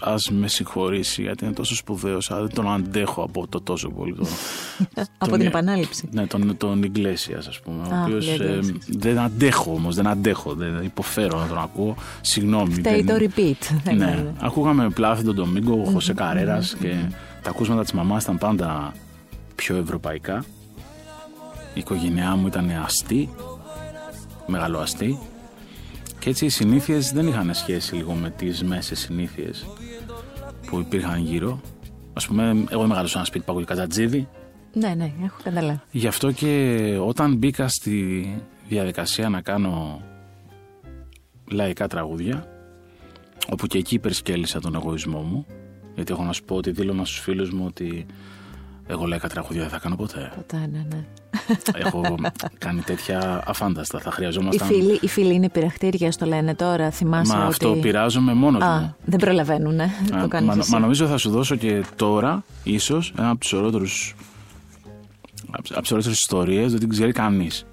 ας με συγχωρήσει γιατί είναι τόσο σπουδαίος αλλά δεν τον αντέχω από το τόσο πολύ τον, *laughs* από τον- την επανάληψη. ναι, τον, τον Ιγκλέσιας ας πούμε ο Α, οποίος ε, Iglesias. δεν αντέχω όμως δεν αντέχω δεν υποφέρω να τον ακούω συγγνώμη Φταίει δεν- το repeat. δεν ναι, είναι. ακούγαμε πλάθη τον Ντομίγκο, ο Χωσέ Καρέρας και τα ακούσματα της μαμάς ήταν πάντα πιο ευρωπαϊκά. Η οικογένειά μου ήταν αστή, μεγαλοαστή και έτσι οι συνήθειες δεν είχαν σχέση λίγο με τις μέσες συνήθειες που υπήρχαν γύρω. Ας πούμε, εγώ μεγάλωσα ένα σπίτι που ακούγε Κατατζίδη, Ναι, ναι, έχω καταλάβει. Γι' αυτό και όταν μπήκα στη διαδικασία να κάνω λαϊκά τραγούδια, όπου και εκεί υπερσκέλισα τον εγωισμό μου, γιατί έχω να σου πω ότι δήλωνα στους φίλους μου ότι εγώ λαϊκά τραγούδια δεν θα κάνω ποτέ. Ποτέ, ναι, ναι. έχω κάνει τέτοια αφάνταστα, θα Οι χρειαζόμασταν... φίλοι, οι φίλοι είναι πειραχτήρια, στο λένε τώρα. Θυμάσαι Μα ότι... αυτό πειράζομαι μόνος Α, μου. δεν προλαβαίνουν, ε. Α, το κάνεις μα, εσύ. μα νομίζω θα σου δώσω και τώρα, ίσως, ένα από τους ωραίτερους από τις ωραίτερες ιστορίες, δεν την ξέρει κανείς.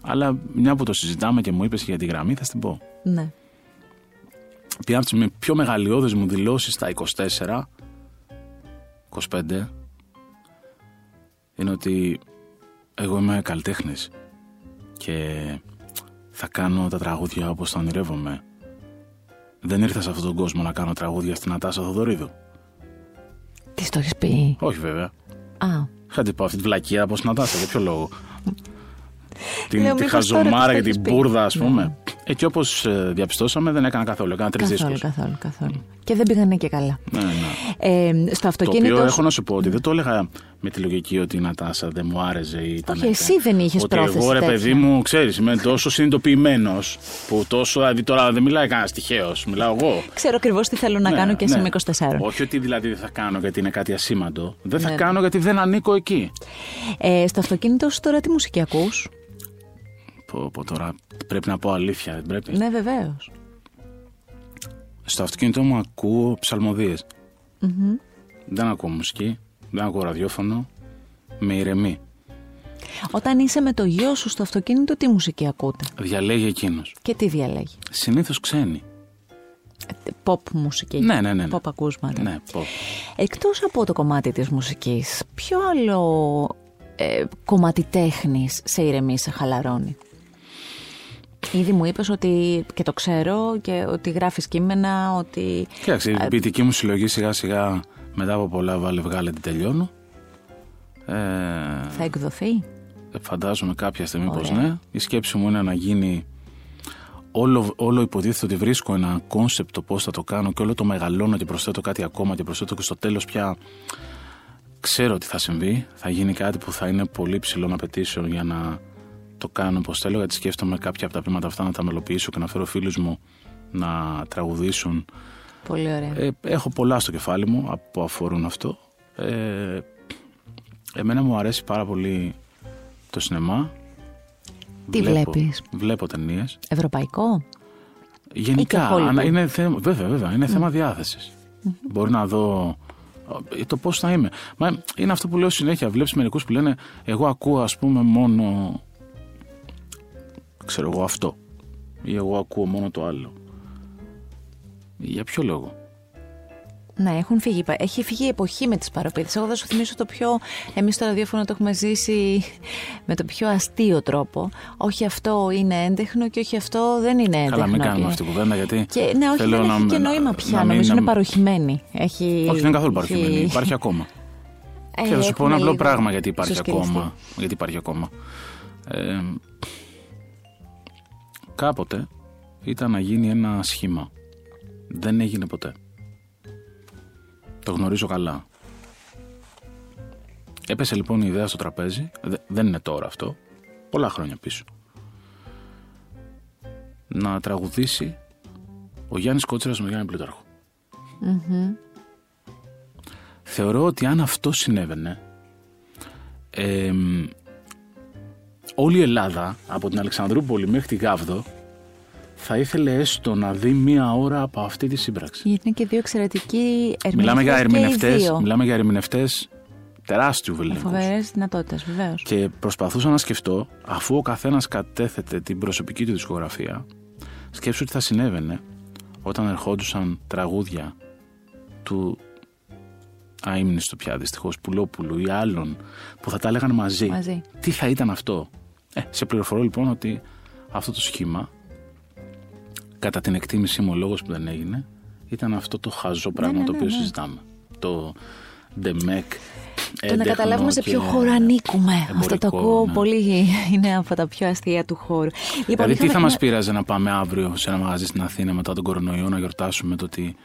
Αλλά μια που το συζητάμε και μου είπες για τη γραμμή, θα στην πω. Ναι. Μια από τις πιο μεγαλειώδει μου δηλώσεις στα 24, 25, είναι ότι εγώ είμαι καλλιτέχνης και θα κάνω τα τραγούδια όπως τα ονειρεύομαι. Δεν ήρθα σε αυτόν τον κόσμο να κάνω τραγούδια στην Ατάσα Θοδωρίδου. Τι το έχεις πει; Όχι βέβαια. Α, Είχα την πω αυτή τη βλακεία από την Ατάσα, για ποιο λόγο; Την, Λέω, τη μήπως τώρα χαζομάρα της και το την έχεις πει. μπουρδα, ας Ναι. πούμε. Ε, και όπω διαπιστώσαμε, δεν έκανα καθόλου. Έκανα τρεις καθόλου, δίσκους. καθόλου, καθόλου. Και δεν πήγανε και καλά. Ναι, ναι. Ε, στο Το αυτοκίνητο. οποίο έχω να σου πω ότι δεν το έλεγα με τη λογική ότι η Νατάσα δεν μου άρεσε ή ήταν. Όχι, εσύ δεν είχες ότι πρόθεση Εγώ ρε τέτοια. παιδί μου, ξέρεις, είμαι τόσο συνειδητοποιημένος που τόσο. Δηλαδή τώρα δεν μιλάει κανένας τυχαίος. Μιλάω εγώ. Ξέρω ακριβώς τι θέλω να Ναι, κάνω και ναι. είμαι 24. Όχι ότι δηλαδή δεν θα κάνω γιατί είναι κάτι ασήμαντο. Δεν θα Ναι. κάνω γιατί δεν ανήκω εκεί. Ε, στο αυτοκίνητο σου τώρα τι μουσική ακούς; Πω, πω, τώρα πρέπει να πω αλήθεια, δεν πρέπει. Ναι, βεβαίως. Στο αυτοκίνητό μου ακούω ψαλμοδίες. Δεν ακούω μουσική, δεν ακούω ραδιόφωνο, με ηρεμεί. Όταν είσαι με το γιο σου στο αυτοκίνητο, τι μουσική ακούτε; Διαλέγει εκείνος. και τι διαλέγει; Συνήθως ξένοι. Pop μουσική. Ναι, ναι, ναι. ναι. Pop ακούσματα. Ναι, pop. Εκτός από το κομμάτι της μουσικής, ποιο άλλο ε, κομμάτι τέχνης σε ηρεμεί, σε χαλαρώνει; Ήδη μου είπες ότι, και το ξέρω, και ότι γράφεις κείμενα, ότι... Κοίταξε, η ποιητική μου συλλογή σιγά σιγά μετά από πολλά βάλε βγάλε την τελειώνω. Ε, Θα εκδοθεί; φαντάζομαι κάποια στιγμή πως Ωραία. ναι. Η σκέψη μου είναι να γίνει όλο, όλο υποτίθεται ότι βρίσκω ένα κόνσεπτ το πώς θα το κάνω και όλο το μεγαλώνω και προσθέτω κάτι ακόμα και προσθέτω και στο τέλος πια ξέρω τι θα συμβεί. Θα γίνει κάτι που θα είναι πολύ ψηλών απαιτήσεων για να το κάνω όπως θέλω γιατί σκέφτομαι κάποια από τα πείματα αυτά να τα μελοποιήσω και να φέρω φίλους μου να τραγουδήσουν Πολύ ωραία. ε, έχω πολλά στο κεφάλι μου που αφορούν αυτό. Ε, εμένα μου αρέσει πάρα πολύ το σινεμά. Τι βλέπεις; Βλέπω ταινίες. Ευρωπαϊκό; Γενικά, Hollywood. ανα- είναι θέμα, βέβαια, βέβαια, είναι θέμα διάθεσης. Μπορεί να δω ε, το πώς θα είμαι. Μα είναι αυτό που λέω συνέχεια. Βλέπεις μερικούς που λένε εγώ ακούω ας πούμε μόνο ξέρω εγώ αυτό ή εγώ ακούω μόνο το άλλο. Για ποιο λόγο; Ναι, έχουν φύγει. Έχει φύγει η εποχή με τις παροπίδες. Εγώ θα σου θυμίσω το πιο... Εμείς στο ραδιόφωνο το έχουμε ζήσει *laughs* με το πιο αστείο τρόπο. Όχι αυτό είναι έντεχνο και όχι αυτό δεν είναι έντεχνο. Καλά, μην κάνουμε Και- αυτή την κουβέντα γιατί. Και, ναι, όχι, θέλω δεν να έχει και με- νόημα να πια. μην- Νομίζω να- είναι παροχημένη. Έχει, Όχι, δεν είναι καθόλου έχει- παροχημένη. Υπάρχει ακόμα. Ε, και θα σου πω έχουμε ένα απλό λίγο πράγμα γιατί υπάρχει ισοσκελιστεί. ακόμα. Γιατί υπάρχει ακόμα. Ε, κάποτε ήταν να γίνει ένα σχήμα. Δεν έγινε ποτέ. Το γνωρίζω καλά. Έπεσε λοιπόν η ιδέα στο τραπέζι. Δε- δεν είναι τώρα αυτό. Πολλά χρόνια πίσω. Να τραγουδήσει ο Γιάννης Κότσιρας με Γιάννη Πλούταρχο. Θεωρώ ότι αν αυτό συνέβαινε, εμ, όλη η Ελλάδα, από την Αλεξανδρούπολη μέχρι τη Γάβδο, θα ήθελε έστω να δει μία ώρα από αυτή τη σύμπραξη. Γιατί είναι και δύο εξαιρετικοί ερμηνευτές. Μιλάμε για και οι ερμηνευτές, δύο. μιλάμε για ερμηνευτές τεράστιου βεληνικούς. Φοβερές δυνατότητες, βεβαίως. Και προσπαθούσα να σκεφτώ, αφού ο καθένας κατέθετε την προσωπική του δισκογραφία, σκέψου τι θα συνέβαινε όταν ερχόντουσαν τραγούδια του αείμνηστο πια δυστυχώς Πουλόπουλου ή άλλων που θα τα έλεγαν μαζί. Μαζί. Τι θα ήταν αυτό; Ε, σε πληροφορώ λοιπόν ότι αυτό το σχήμα, κατά την εκτίμησή μου ο λόγος που δεν έγινε, ήταν αυτό το χαζό πράγμα ναι, το ναι, οποίο ναι. συζητάμε. Το ντεμεκ. Το να καταλάβουμε σε ποιο χώρο ανήκουμε. Αυτό το εμπορικό, ακούω ναι. πολύ. Είναι από τα πιο αστεία του χώρου. Λοιπόν, Δηλαδή, τι είχαμε θα και μας ένα- πείραζε να πάμε αύριο σε ένα μαγαζί στην Αθήνα μετά τον κορονοϊό να γιορτάσουμε το ότι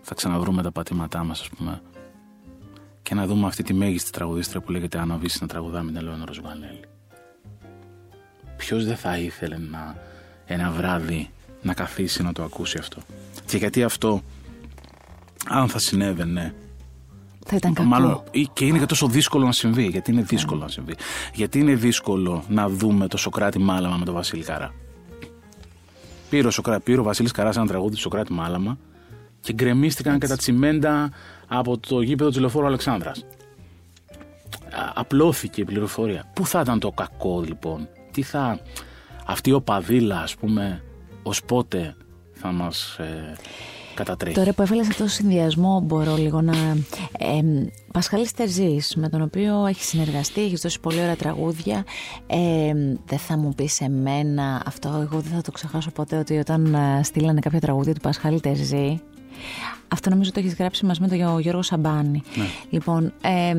θα ξαναβρούμε τα πατήματά μας, ας πούμε. Και να δούμε αυτή τη μέγιστη τραγουδίστρια που λέγεται Άννα Βύση να τραγουδά με την Ελένα Ροζουανέλη. Ποιος δεν θα ήθελε να, ένα βράδυ να καθίσει να το ακούσει αυτό; Και γιατί αυτό, αν θα συνέβαινε, Θα ήταν κακό. Μάλλον ή- και είναι και τόσο δύσκολο να συμβεί. Γιατί είναι δύσκολο να συμβεί. Γιατί είναι δύσκολο να δούμε το Σοκράτη Μάλαμα με τον Βασίλη Καρά; Πήρε ο, Σοκρά, πήρε ο Βασίλης Καράς ένα τραγούδι του Σοκράτη Μάλαμα και γκρεμίστηκαν και τα τσιμέντα από το γήπεδο της Λεωφόρου Αλεξάνδρας. Α- Απλώθηκε η πληροφορία. Πού θα ήταν το κακό λοιπόν. Τι θα... Αυτή η οπαδίλα ας πούμε ως πότε θα μας ε, κατατρέχει; Τώρα που έβαλε αυτό το συνδυασμό, μπορώ λίγο να. Ε, Πασχάλης Τερζής, με τον οποίο έχει συνεργαστεί, έχεις δώσει πολύ ωραία τραγούδια. Ε, δεν θα μου πεις σε μένα αυτό, εγώ δεν θα το ξεχάσω ποτέ, ότι όταν ε, στείλανε κάποια τραγούδια του Πασχάλη Τερζή. Αυτό νομίζω το έχεις γράψει μαζί με τον Γιώ- Γιώργο Σαμπάνη. Λοιπόν, ε,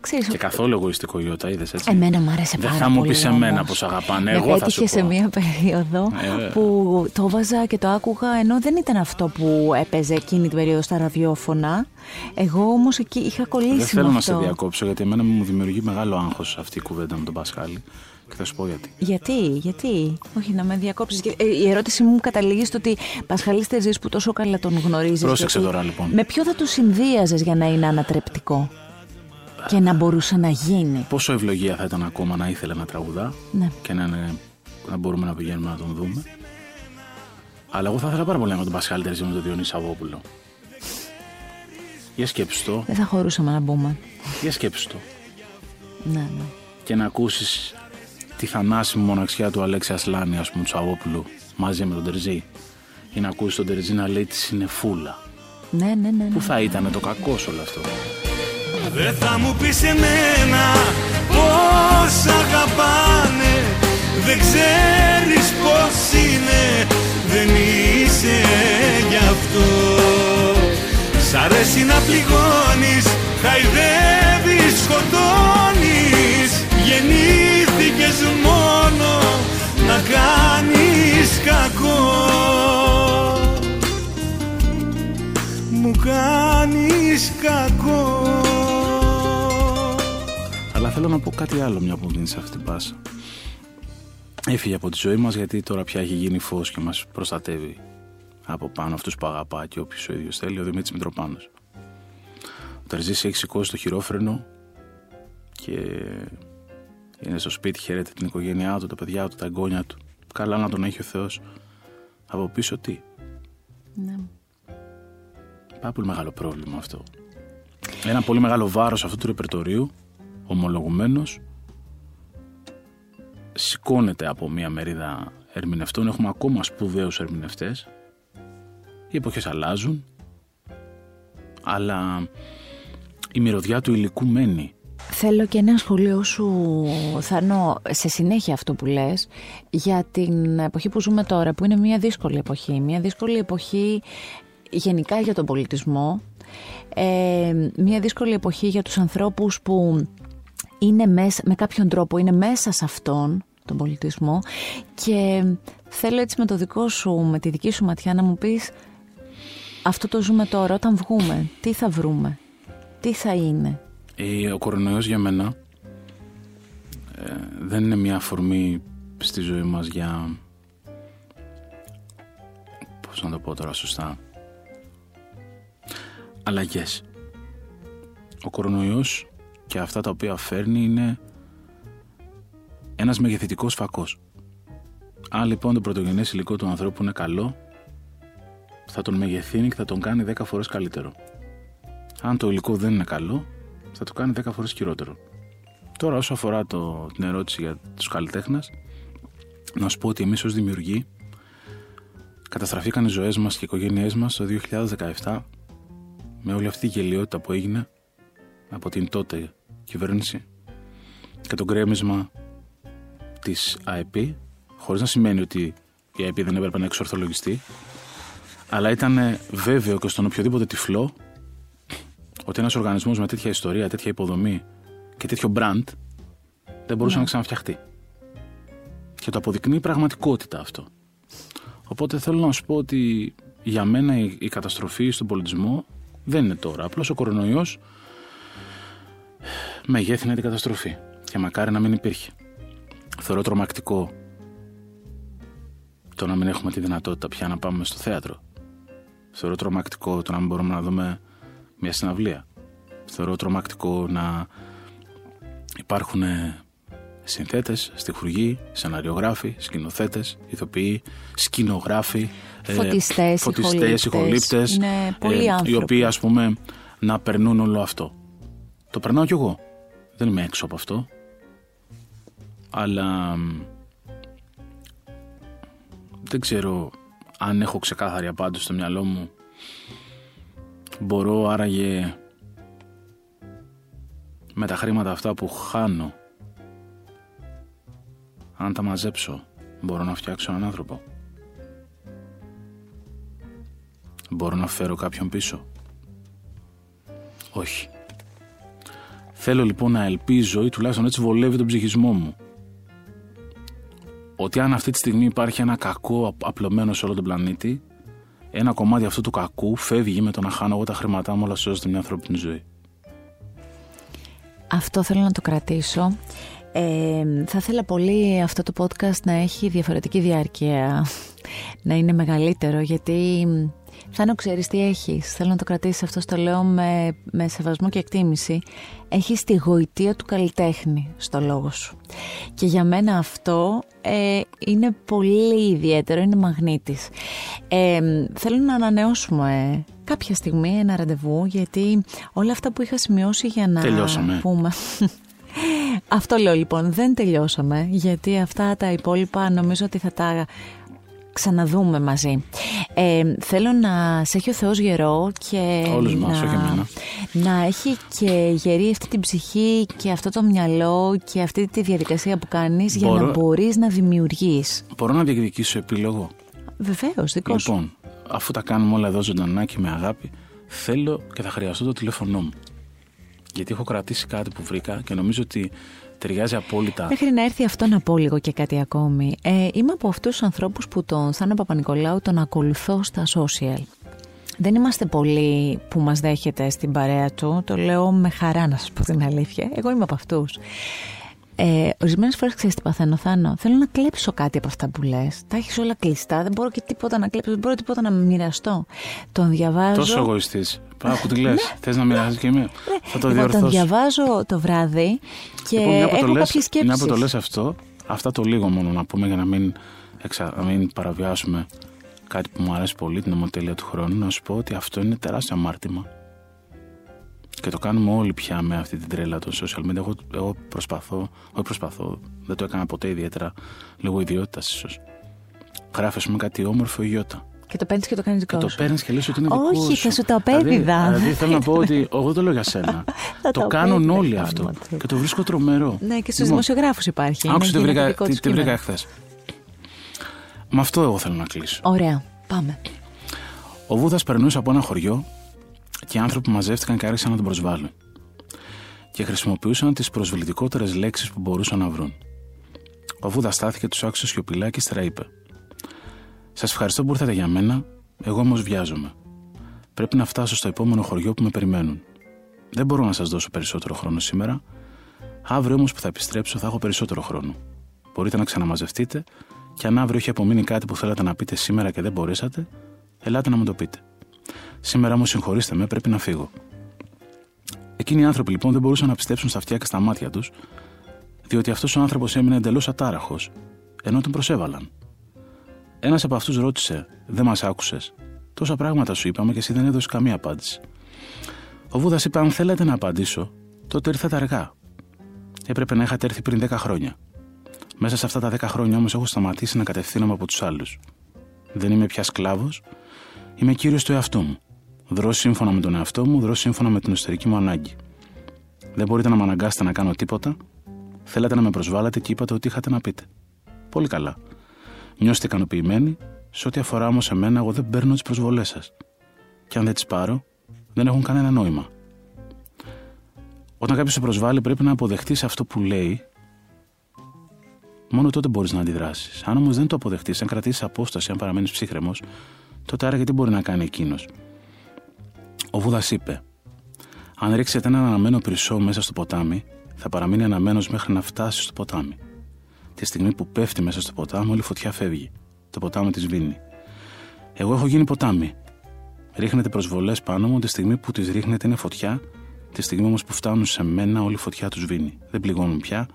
ξέρεις, Και καθόλου εγωιστικό Ιώτα, είδες έτσι; Εμένα μου άρεσε Δεν πάρα θα μου πολύ πεις εμένα όμως. πως αγαπάνε, Με εγώ θα πέτυχε σου σε πω. μία περίοδο Ε, που το βάζα και το άκουγα ενώ δεν ήταν αυτό που έπαιζε εκείνη την περίοδο στα ραδιόφωνα. Εγώ όμως εκεί είχα κολλήσει Δεν θέλω με να αυτό. σε διακόψω γιατί εμένα μου δημιουργεί μεγάλο άγχος αυτή η κουβέντα με τον Πασχάλη. Και θα σου πω γιατί. Γιατί, γιατί, όχι να με διακόψεις. Ε, Η ερώτηση μου καταλήγει στο ότι Πασχαλής Τερζής που τόσο καλά τον γνωρίζεις. Πρόσεξε γιατί- τώρα, λοιπόν. Με ποιο θα το συνδύαζες για να είναι ανατρεπτικό και να μπορούσε να γίνει; Πόσο ευλογία θα ήταν ακόμα να ήθελε να τραγουδά Ναι. και να, είναι, να μπορούμε να πηγαίνουμε να τον δούμε. Αλλά εγώ θα ήθελα πάρα πολύ να είμαι τον Πασχάλη Τερζή με τον Διονύση Σαββόπουλο. Για σκέψου το. Δεν θα χωρούσαμε να μπούμε. Για σκέψου το. Ναι, ναι. και να ακούσεις τη θανάσιμη μοναξιά του Αλέξη Ασλάνη, ας πούμε, του Σαββόπουλου, μαζί με τον Τερζή. Ή να ακούσεις τον Τερζή να λέει της συνεφούλα. Ναι, ναι, ναι. ναι. Πού θα ήταν το κακός σε όλο αυτό; Δεν θα μου πεις εμένα πως αγαπάνε Δεν ξέρεις πως είναι Δεν είσαι γι' αυτό Σ' αρέσει να πληγώνεις Χαϊδεύεις, σκοτώνεις Γεννήθηκες μόνο να κάνεις κακό μου κάνεις κακό Αλλά θέλω να πω κάτι άλλο μια που δίνεις αυτή την πάσα. Έφυγε από τη ζωή μας γιατί τώρα πια έχει γίνει φως και μας προστατεύει από πάνω αυτούς που αγαπά και όποιος ο ίδιος θέλει, ο Δημήτρης Μητροπάνος. Ο Τερζής έχει σηκώσει το χειρόφρενο και είναι στο σπίτι, χαιρέτει την οικογένειά του, τα παιδιά του, τα εγγόνια του. Καλά να τον έχει ο Θεός. Από πίσω τι; Ναι. Πάρα πολύ μεγάλο πρόβλημα αυτό. Ένα πολύ μεγάλο βάρος αυτού του ρεπερτορίου, ομολογουμένως, σηκώνεται από μια μερίδα ερμηνευτών. Έχουμε ακόμα σπουδαίους ερμηνευτές. Οι εποχές αλλάζουν, αλλά η μυρωδιά του υλικού μένει. Θέλω και ένα σχολείο σου, Θανό, σε συνέχεια αυτό που λες, για την εποχή που ζούμε τώρα, που είναι μια δύσκολη εποχή. Μια δύσκολη εποχή γενικά για τον πολιτισμό. Ε, μια δύσκολη εποχή για τους ανθρώπους που είναι μέσα, με κάποιον τρόπο είναι μέσα σε αυτόν τον πολιτισμό και θέλω έτσι με το δικό σου, με τη δική σου ματιά να μου πεις αυτό το ζούμε τώρα, όταν βγούμε, τι θα βρούμε, τι θα είναι. Ε, Ο κορονοϊός για μένα ε, δεν είναι μια αφορμή στη ζωή μας για... Πώς να το πω τώρα σωστά. Αλλαγές. Ο κορονοϊός και αυτά τα οποία φέρνει είναι ένας μεγεθυντικός φακός. Αν λοιπόν το πρωτογενές υλικό του ανθρώπου είναι καλό, θα τον μεγεθύνει και θα τον κάνει 10 φορές καλύτερο. Αν το υλικό δεν είναι καλό, θα το κάνει 10 φορές χειρότερο. Τώρα όσο αφορά το, την ερώτηση για τους καλλιτέχνες, να σου πω ότι εμείς ως δημιουργοί καταστραφήκαν οι ζωές μας και οι οικογένειές μας το 2017 με όλη αυτή η γελιότητα που έγινε από την τότε κυβέρνηση και το γκρέμισμα της ΑΕΠ χωρίς να σημαίνει ότι η ΑΕΠ δεν έπρεπε να εξορθολογιστεί αλλά ήταν βέβαιο και στον οποιοδήποτε τυφλό ότι ένας οργανισμός με τέτοια ιστορία, τέτοια υποδομή και τέτοιο brand δεν μπορούσε να ξαναφτιαχτεί. Και το αποδεικνύει η πραγματικότητα αυτό. Οπότε θέλω να σου πω ότι για μένα η, η καταστροφή στον πολιτισμό δεν είναι τώρα. Απλώς ο κορονοϊός μεγέθυνε την καταστροφή. Και μακάρι να μην υπήρχε. Θεωρώ τρομακτικό το να μην έχουμε τη δυνατότητα πια να πάμε στο θέατρο. Θεωρώ τρομακτικό το να μην μπορούμε να δούμε μια συναυλία. Θεωρώ τρομακτικό να υπάρχουν ε, συνθέτες, στιχουργοί, σεναριογράφοι, σκηνοθέτες, ηθοποιοί, σκηνογράφοι, ε, Φωτιστές, φωτιστές ηχολήπτες. ηχολήπτες, Είναι πολλοί άνθρωποι. οι οποίοι ας πούμε να περνούν όλο αυτό. Το περνάω κι εγώ. Δεν είμαι έξω από αυτό. Αλλά μ, δεν ξέρω αν έχω ξεκάθαρη απάντηση στο μυαλό μου. Μπορώ άραγε με τα χρήματα αυτά που χάνω αν τα μαζέψω μπορώ να φτιάξω έναν άνθρωπο. Μπορώ να φέρω κάποιον πίσω. Όχι. Θέλω λοιπόν να ελπίζω ή τουλάχιστον έτσι βολεύει τον ψυχισμό μου. Ότι αν αυτή τη στιγμή υπάρχει ένα κακό απ- απλωμένο σε όλο τον πλανήτη, ένα κομμάτι αυτού του κακού φεύγει με το να χάνω εγώ τα χρήματά μου όλα σώζεται μια ανθρώπινη ζωή. Αυτό θέλω να το κρατήσω. Ε, θα ήθελα πολύ αυτό το podcast να έχει διαφορετική διάρκεια, να είναι μεγαλύτερο, γιατί θα ξέρεις τι έχεις; Θέλω να το κρατήσεις αυτό, στο λέω με, με σεβασμό και εκτίμηση. Έχεις τη γοητεία του καλλιτέχνη στο λόγο σου. Και για μένα αυτό ε, είναι πολύ ιδιαίτερο, είναι μαγνήτης. Ε, θέλω να ανανεώσουμε κάποια στιγμή ένα ραντεβού, γιατί όλα αυτά που είχα σημειώσει για να Τελειώσαμε. πούμε... *laughs* Αυτό λέω λοιπόν, δεν τελειώσαμε, γιατί αυτά τα υπόλοιπα νομίζω ότι θα τα ξαναδούμε μαζί. Ε, θέλω να σε έχει ο Θεός γερό και Όλους να, μας, όχι εμένα. να έχει και γερή αυτή την ψυχή και αυτό το μυαλό και αυτή τη διαδικασία που κάνεις για Μπορώ- να μπορείς να δημιουργείς. Μπορώ να διεκδικήσω επίλογο; Βεβαίως, δικός σου. Λοιπόν, αφού τα κάνουμε όλα εδώ ζωντανά και με αγάπη, θέλω και θα χρειαστώ το τηλέφωνό μου. Γιατί έχω κρατήσει κάτι που βρήκα και νομίζω ότι ταιριάζει απόλυτα. Μέχρι να έρθει αυτό να πω λίγο και κάτι ακόμη. Ε, είμαι από αυτούς τους ανθρώπους που τον Θάνο Παπα-Νικολάου τον ακολουθώ στα social. Δεν είμαστε πολλοί που μας δέχεται στην παρέα του. Το λέω με χαρά να σας πω την αλήθεια. Εγώ είμαι από αυτούς. Ε, Ορισμένες φορές ξέρεις τι παθαίνω, Θάνο. Θέλω να κλέψω κάτι από αυτά που λες. Τα έχεις όλα κλειστά. Δεν μπορώ και τίποτα να κλέψω. Δεν μπορώ τίποτα να μοιραστώ. Τον διαβάζω. Τόσο εγωιστής. Άκου τι λες. Θες να μοιράσει και εμένα. Θα το Λοιπόν, τον διορθώσω. διαβάζω το βράδυ και Λοιπόν, μια που το έχω λες- κάποιες σκέψει. Μια που το λες αυτό, αυτά το λίγο μόνο να πούμε για να μην, εξα... να μην παραβιάσουμε κάτι που μου αρέσει πολύ, την ομοτέλεια του χρόνου, να σου πω ότι αυτό είναι τεράστιο αμάρτημα. Και το κάνουμε όλοι πια με αυτή την τρέλα των social media. Εγώ, εγώ προσπαθώ, όχι προσπαθώ, δεν το έκανα ποτέ ιδιαίτερα, λόγω ιδιότητας ίσως. Γράφεις, ας πούμε, κάτι όμορφο ή γιώτα. Και το παίρνεις και το κάνεις Και δικό το σου. παίρνεις και λες ότι είναι δικό Όχι, σου. θα σου το απέδιδα. Δηλαδή, δηλαδή θέλω να πω *laughs* ότι εγώ δεν το λέω για σένα. Θα το το κάνουν απέδιδα, όλοι κάνουμε αυτό. αυτό. Και το βρίσκω τρομερό. Ναι, και στους Λοιπόν, δημοσιογράφους υπάρχει. Άκουσε τι Είναι βρήκα, δικό τι, τους τι βρήκα κείμενο. χθες. Με αυτό εγώ θέλω να κλείσω. Ωραία, πάμε. Ο Βούδας περνούσε από ένα χωριό και οι άνθρωποι μαζεύτηκαν και άρχισαν να τον προσβάλλουν. Και χρησιμοποιούσαν τις προσβλητικότερες λέξεις που μπορούσαν να βρουν. Ο Βούδα στάθηκε, τους άκουσε σιωπηλά και ύστερα είπε: Σας ευχαριστώ που ήρθατε για μένα, εγώ όμως βιάζομαι. Πρέπει να φτάσω στο επόμενο χωριό που με περιμένουν. Δεν μπορώ να σας δώσω περισσότερο χρόνο σήμερα. Αύριο όμως που θα επιστρέψω θα έχω περισσότερο χρόνο. Μπορείτε να ξαναμαζευτείτε και αν αύριο έχει απομείνει κάτι που θέλατε να πείτε σήμερα και δεν μπορέσατε, ελάτε να μου το πείτε. Σήμερα μου συγχωρήστε με, πρέπει να φύγω. Εκείνοι οι άνθρωποι λοιπόν δεν μπορούσαν να πιστέψουν στα αυτιά και στα μάτια τους, διότι αυτός ο άνθρωπος έμεινε εντελώς ατάραχος, ενώ τον προσέβαλαν. Ένας από αυτούς ρώτησε: Δεν μας άκουσες. Τόσα πράγματα σου είπαμε και εσύ δεν έδωσες καμία απάντηση. Ο Βούδας είπε: Αν θέλετε να απαντήσω, τότε ήρθατε αργά. Έπρεπε να είχατε έρθει πριν 10 χρόνια. Μέσα σε αυτά τα 10 χρόνια όμως έχω σταματήσει να κατευθύνομαι από τους άλλους. Δεν είμαι πια σκλάβος, είμαι κύριος του εαυτού μου. Δρώ σύμφωνα με τον εαυτό μου, δρώ σύμφωνα με την εσωτερική μου ανάγκη. Δεν μπορείτε να με αναγκάσετε να κάνω τίποτα. Θέλατε να με προσβάλλετε και είπατε ότι είχατε να πείτε. Πολύ καλά. Νιώστε ικανοποιημένοι. Σε ό,τι αφορά όμως εμένα, εγώ δεν παίρνω τις προσβολές σας. Και αν δεν τις πάρω, δεν έχουν κανένα νόημα. Όταν κάποιος σε προσβάλλει, πρέπει να αποδεχτεί αυτό που λέει. Μόνο τότε μπορείς να αντιδράσεις. Αν όμως δεν το αποδεχτείς, αν κρατήσεις απόσταση, αν παραμένεις ψύχρεμος, τότε άραγε τι μπορεί να κάνει εκείνος. Ο Βούδας είπε: Αν ρίξετε έναν αναμένο πυρσό μέσα στο ποτάμι, θα παραμείνει αναμένος μέχρι να φτάσει στο ποτάμι. Τη στιγμή που πέφτει μέσα στο ποτάμι, όλη η φωτιά φεύγει. Το ποτάμι της σβήνει. Εγώ έχω γίνει ποτάμι. Ρίχνετε προσβολές πάνω μου, τη στιγμή που τις ρίχνετε είναι φωτιά, τη στιγμή όμως που φτάνουν σε μένα, όλη η φωτιά τους σβήνει. Δεν πληγώνουν πια.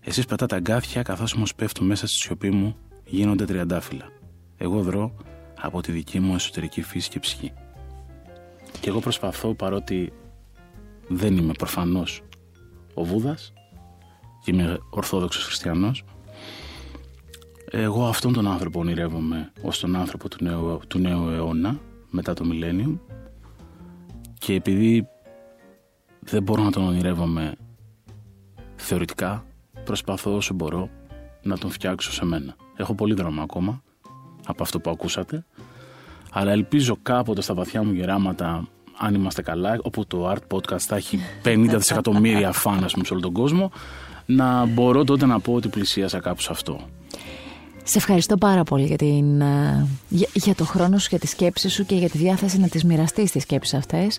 Εσείς πετάτε αγκάθια, καθώς όμως πέφτουν μέσα στη σιωπή μου, γίνονται τριαντάφυλλα. Εγώ δρώ από τη δική μου εσωτερική φύση και ψυχή. Και εγώ προσπαθώ, παρότι δεν είμαι προφανώς ο Βούδας και είμαι ορθόδοξος χριστιανός, εγώ αυτόν τον άνθρωπο ονειρεύομαι ως τον άνθρωπο του νέου, του νέου αιώνα, μετά το Millennium, και επειδή δεν μπορώ να τον ονειρεύομαι θεωρητικά, προσπαθώ όσο μπορώ να τον φτιάξω σε μένα. Έχω πολύ δρόμο ακόμα από αυτό που ακούσατε, αλλά ελπίζω κάποτε στα βαθιά μου γεράματα, αν είμαστε καλά, όπου το Art Podcast θα έχει 50 δισεκατομμύρια φαν, ας πούμε, σε όλο τον κόσμο, να μπορώ τότε να πω ότι πλησίασα κάπου σε αυτό. Σε ευχαριστώ πάρα πολύ για, την, ε, για, για το χρόνο σου, για τη σκέψη σου και για τη διάθεση να τις μοιραστείς τις σκέψεις αυτές.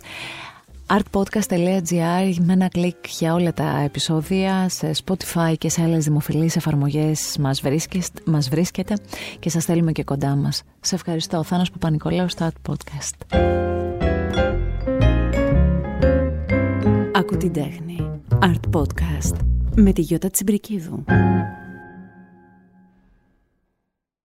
artpodcast.gr με ένα κλικ για όλα τα επεισόδια σε Spotify και σε άλλες δημοφιλείς εφαρμογές μας, βρίσκεστε, μας βρίσκεται και σας θέλουμε και κοντά μας. Σε ευχαριστώ. Θάνος Παπα-Νικολάου στο Art Podcast. Ακού την τέχνη. Art Podcast με τη Γιώτα Τσιμπρικίδου.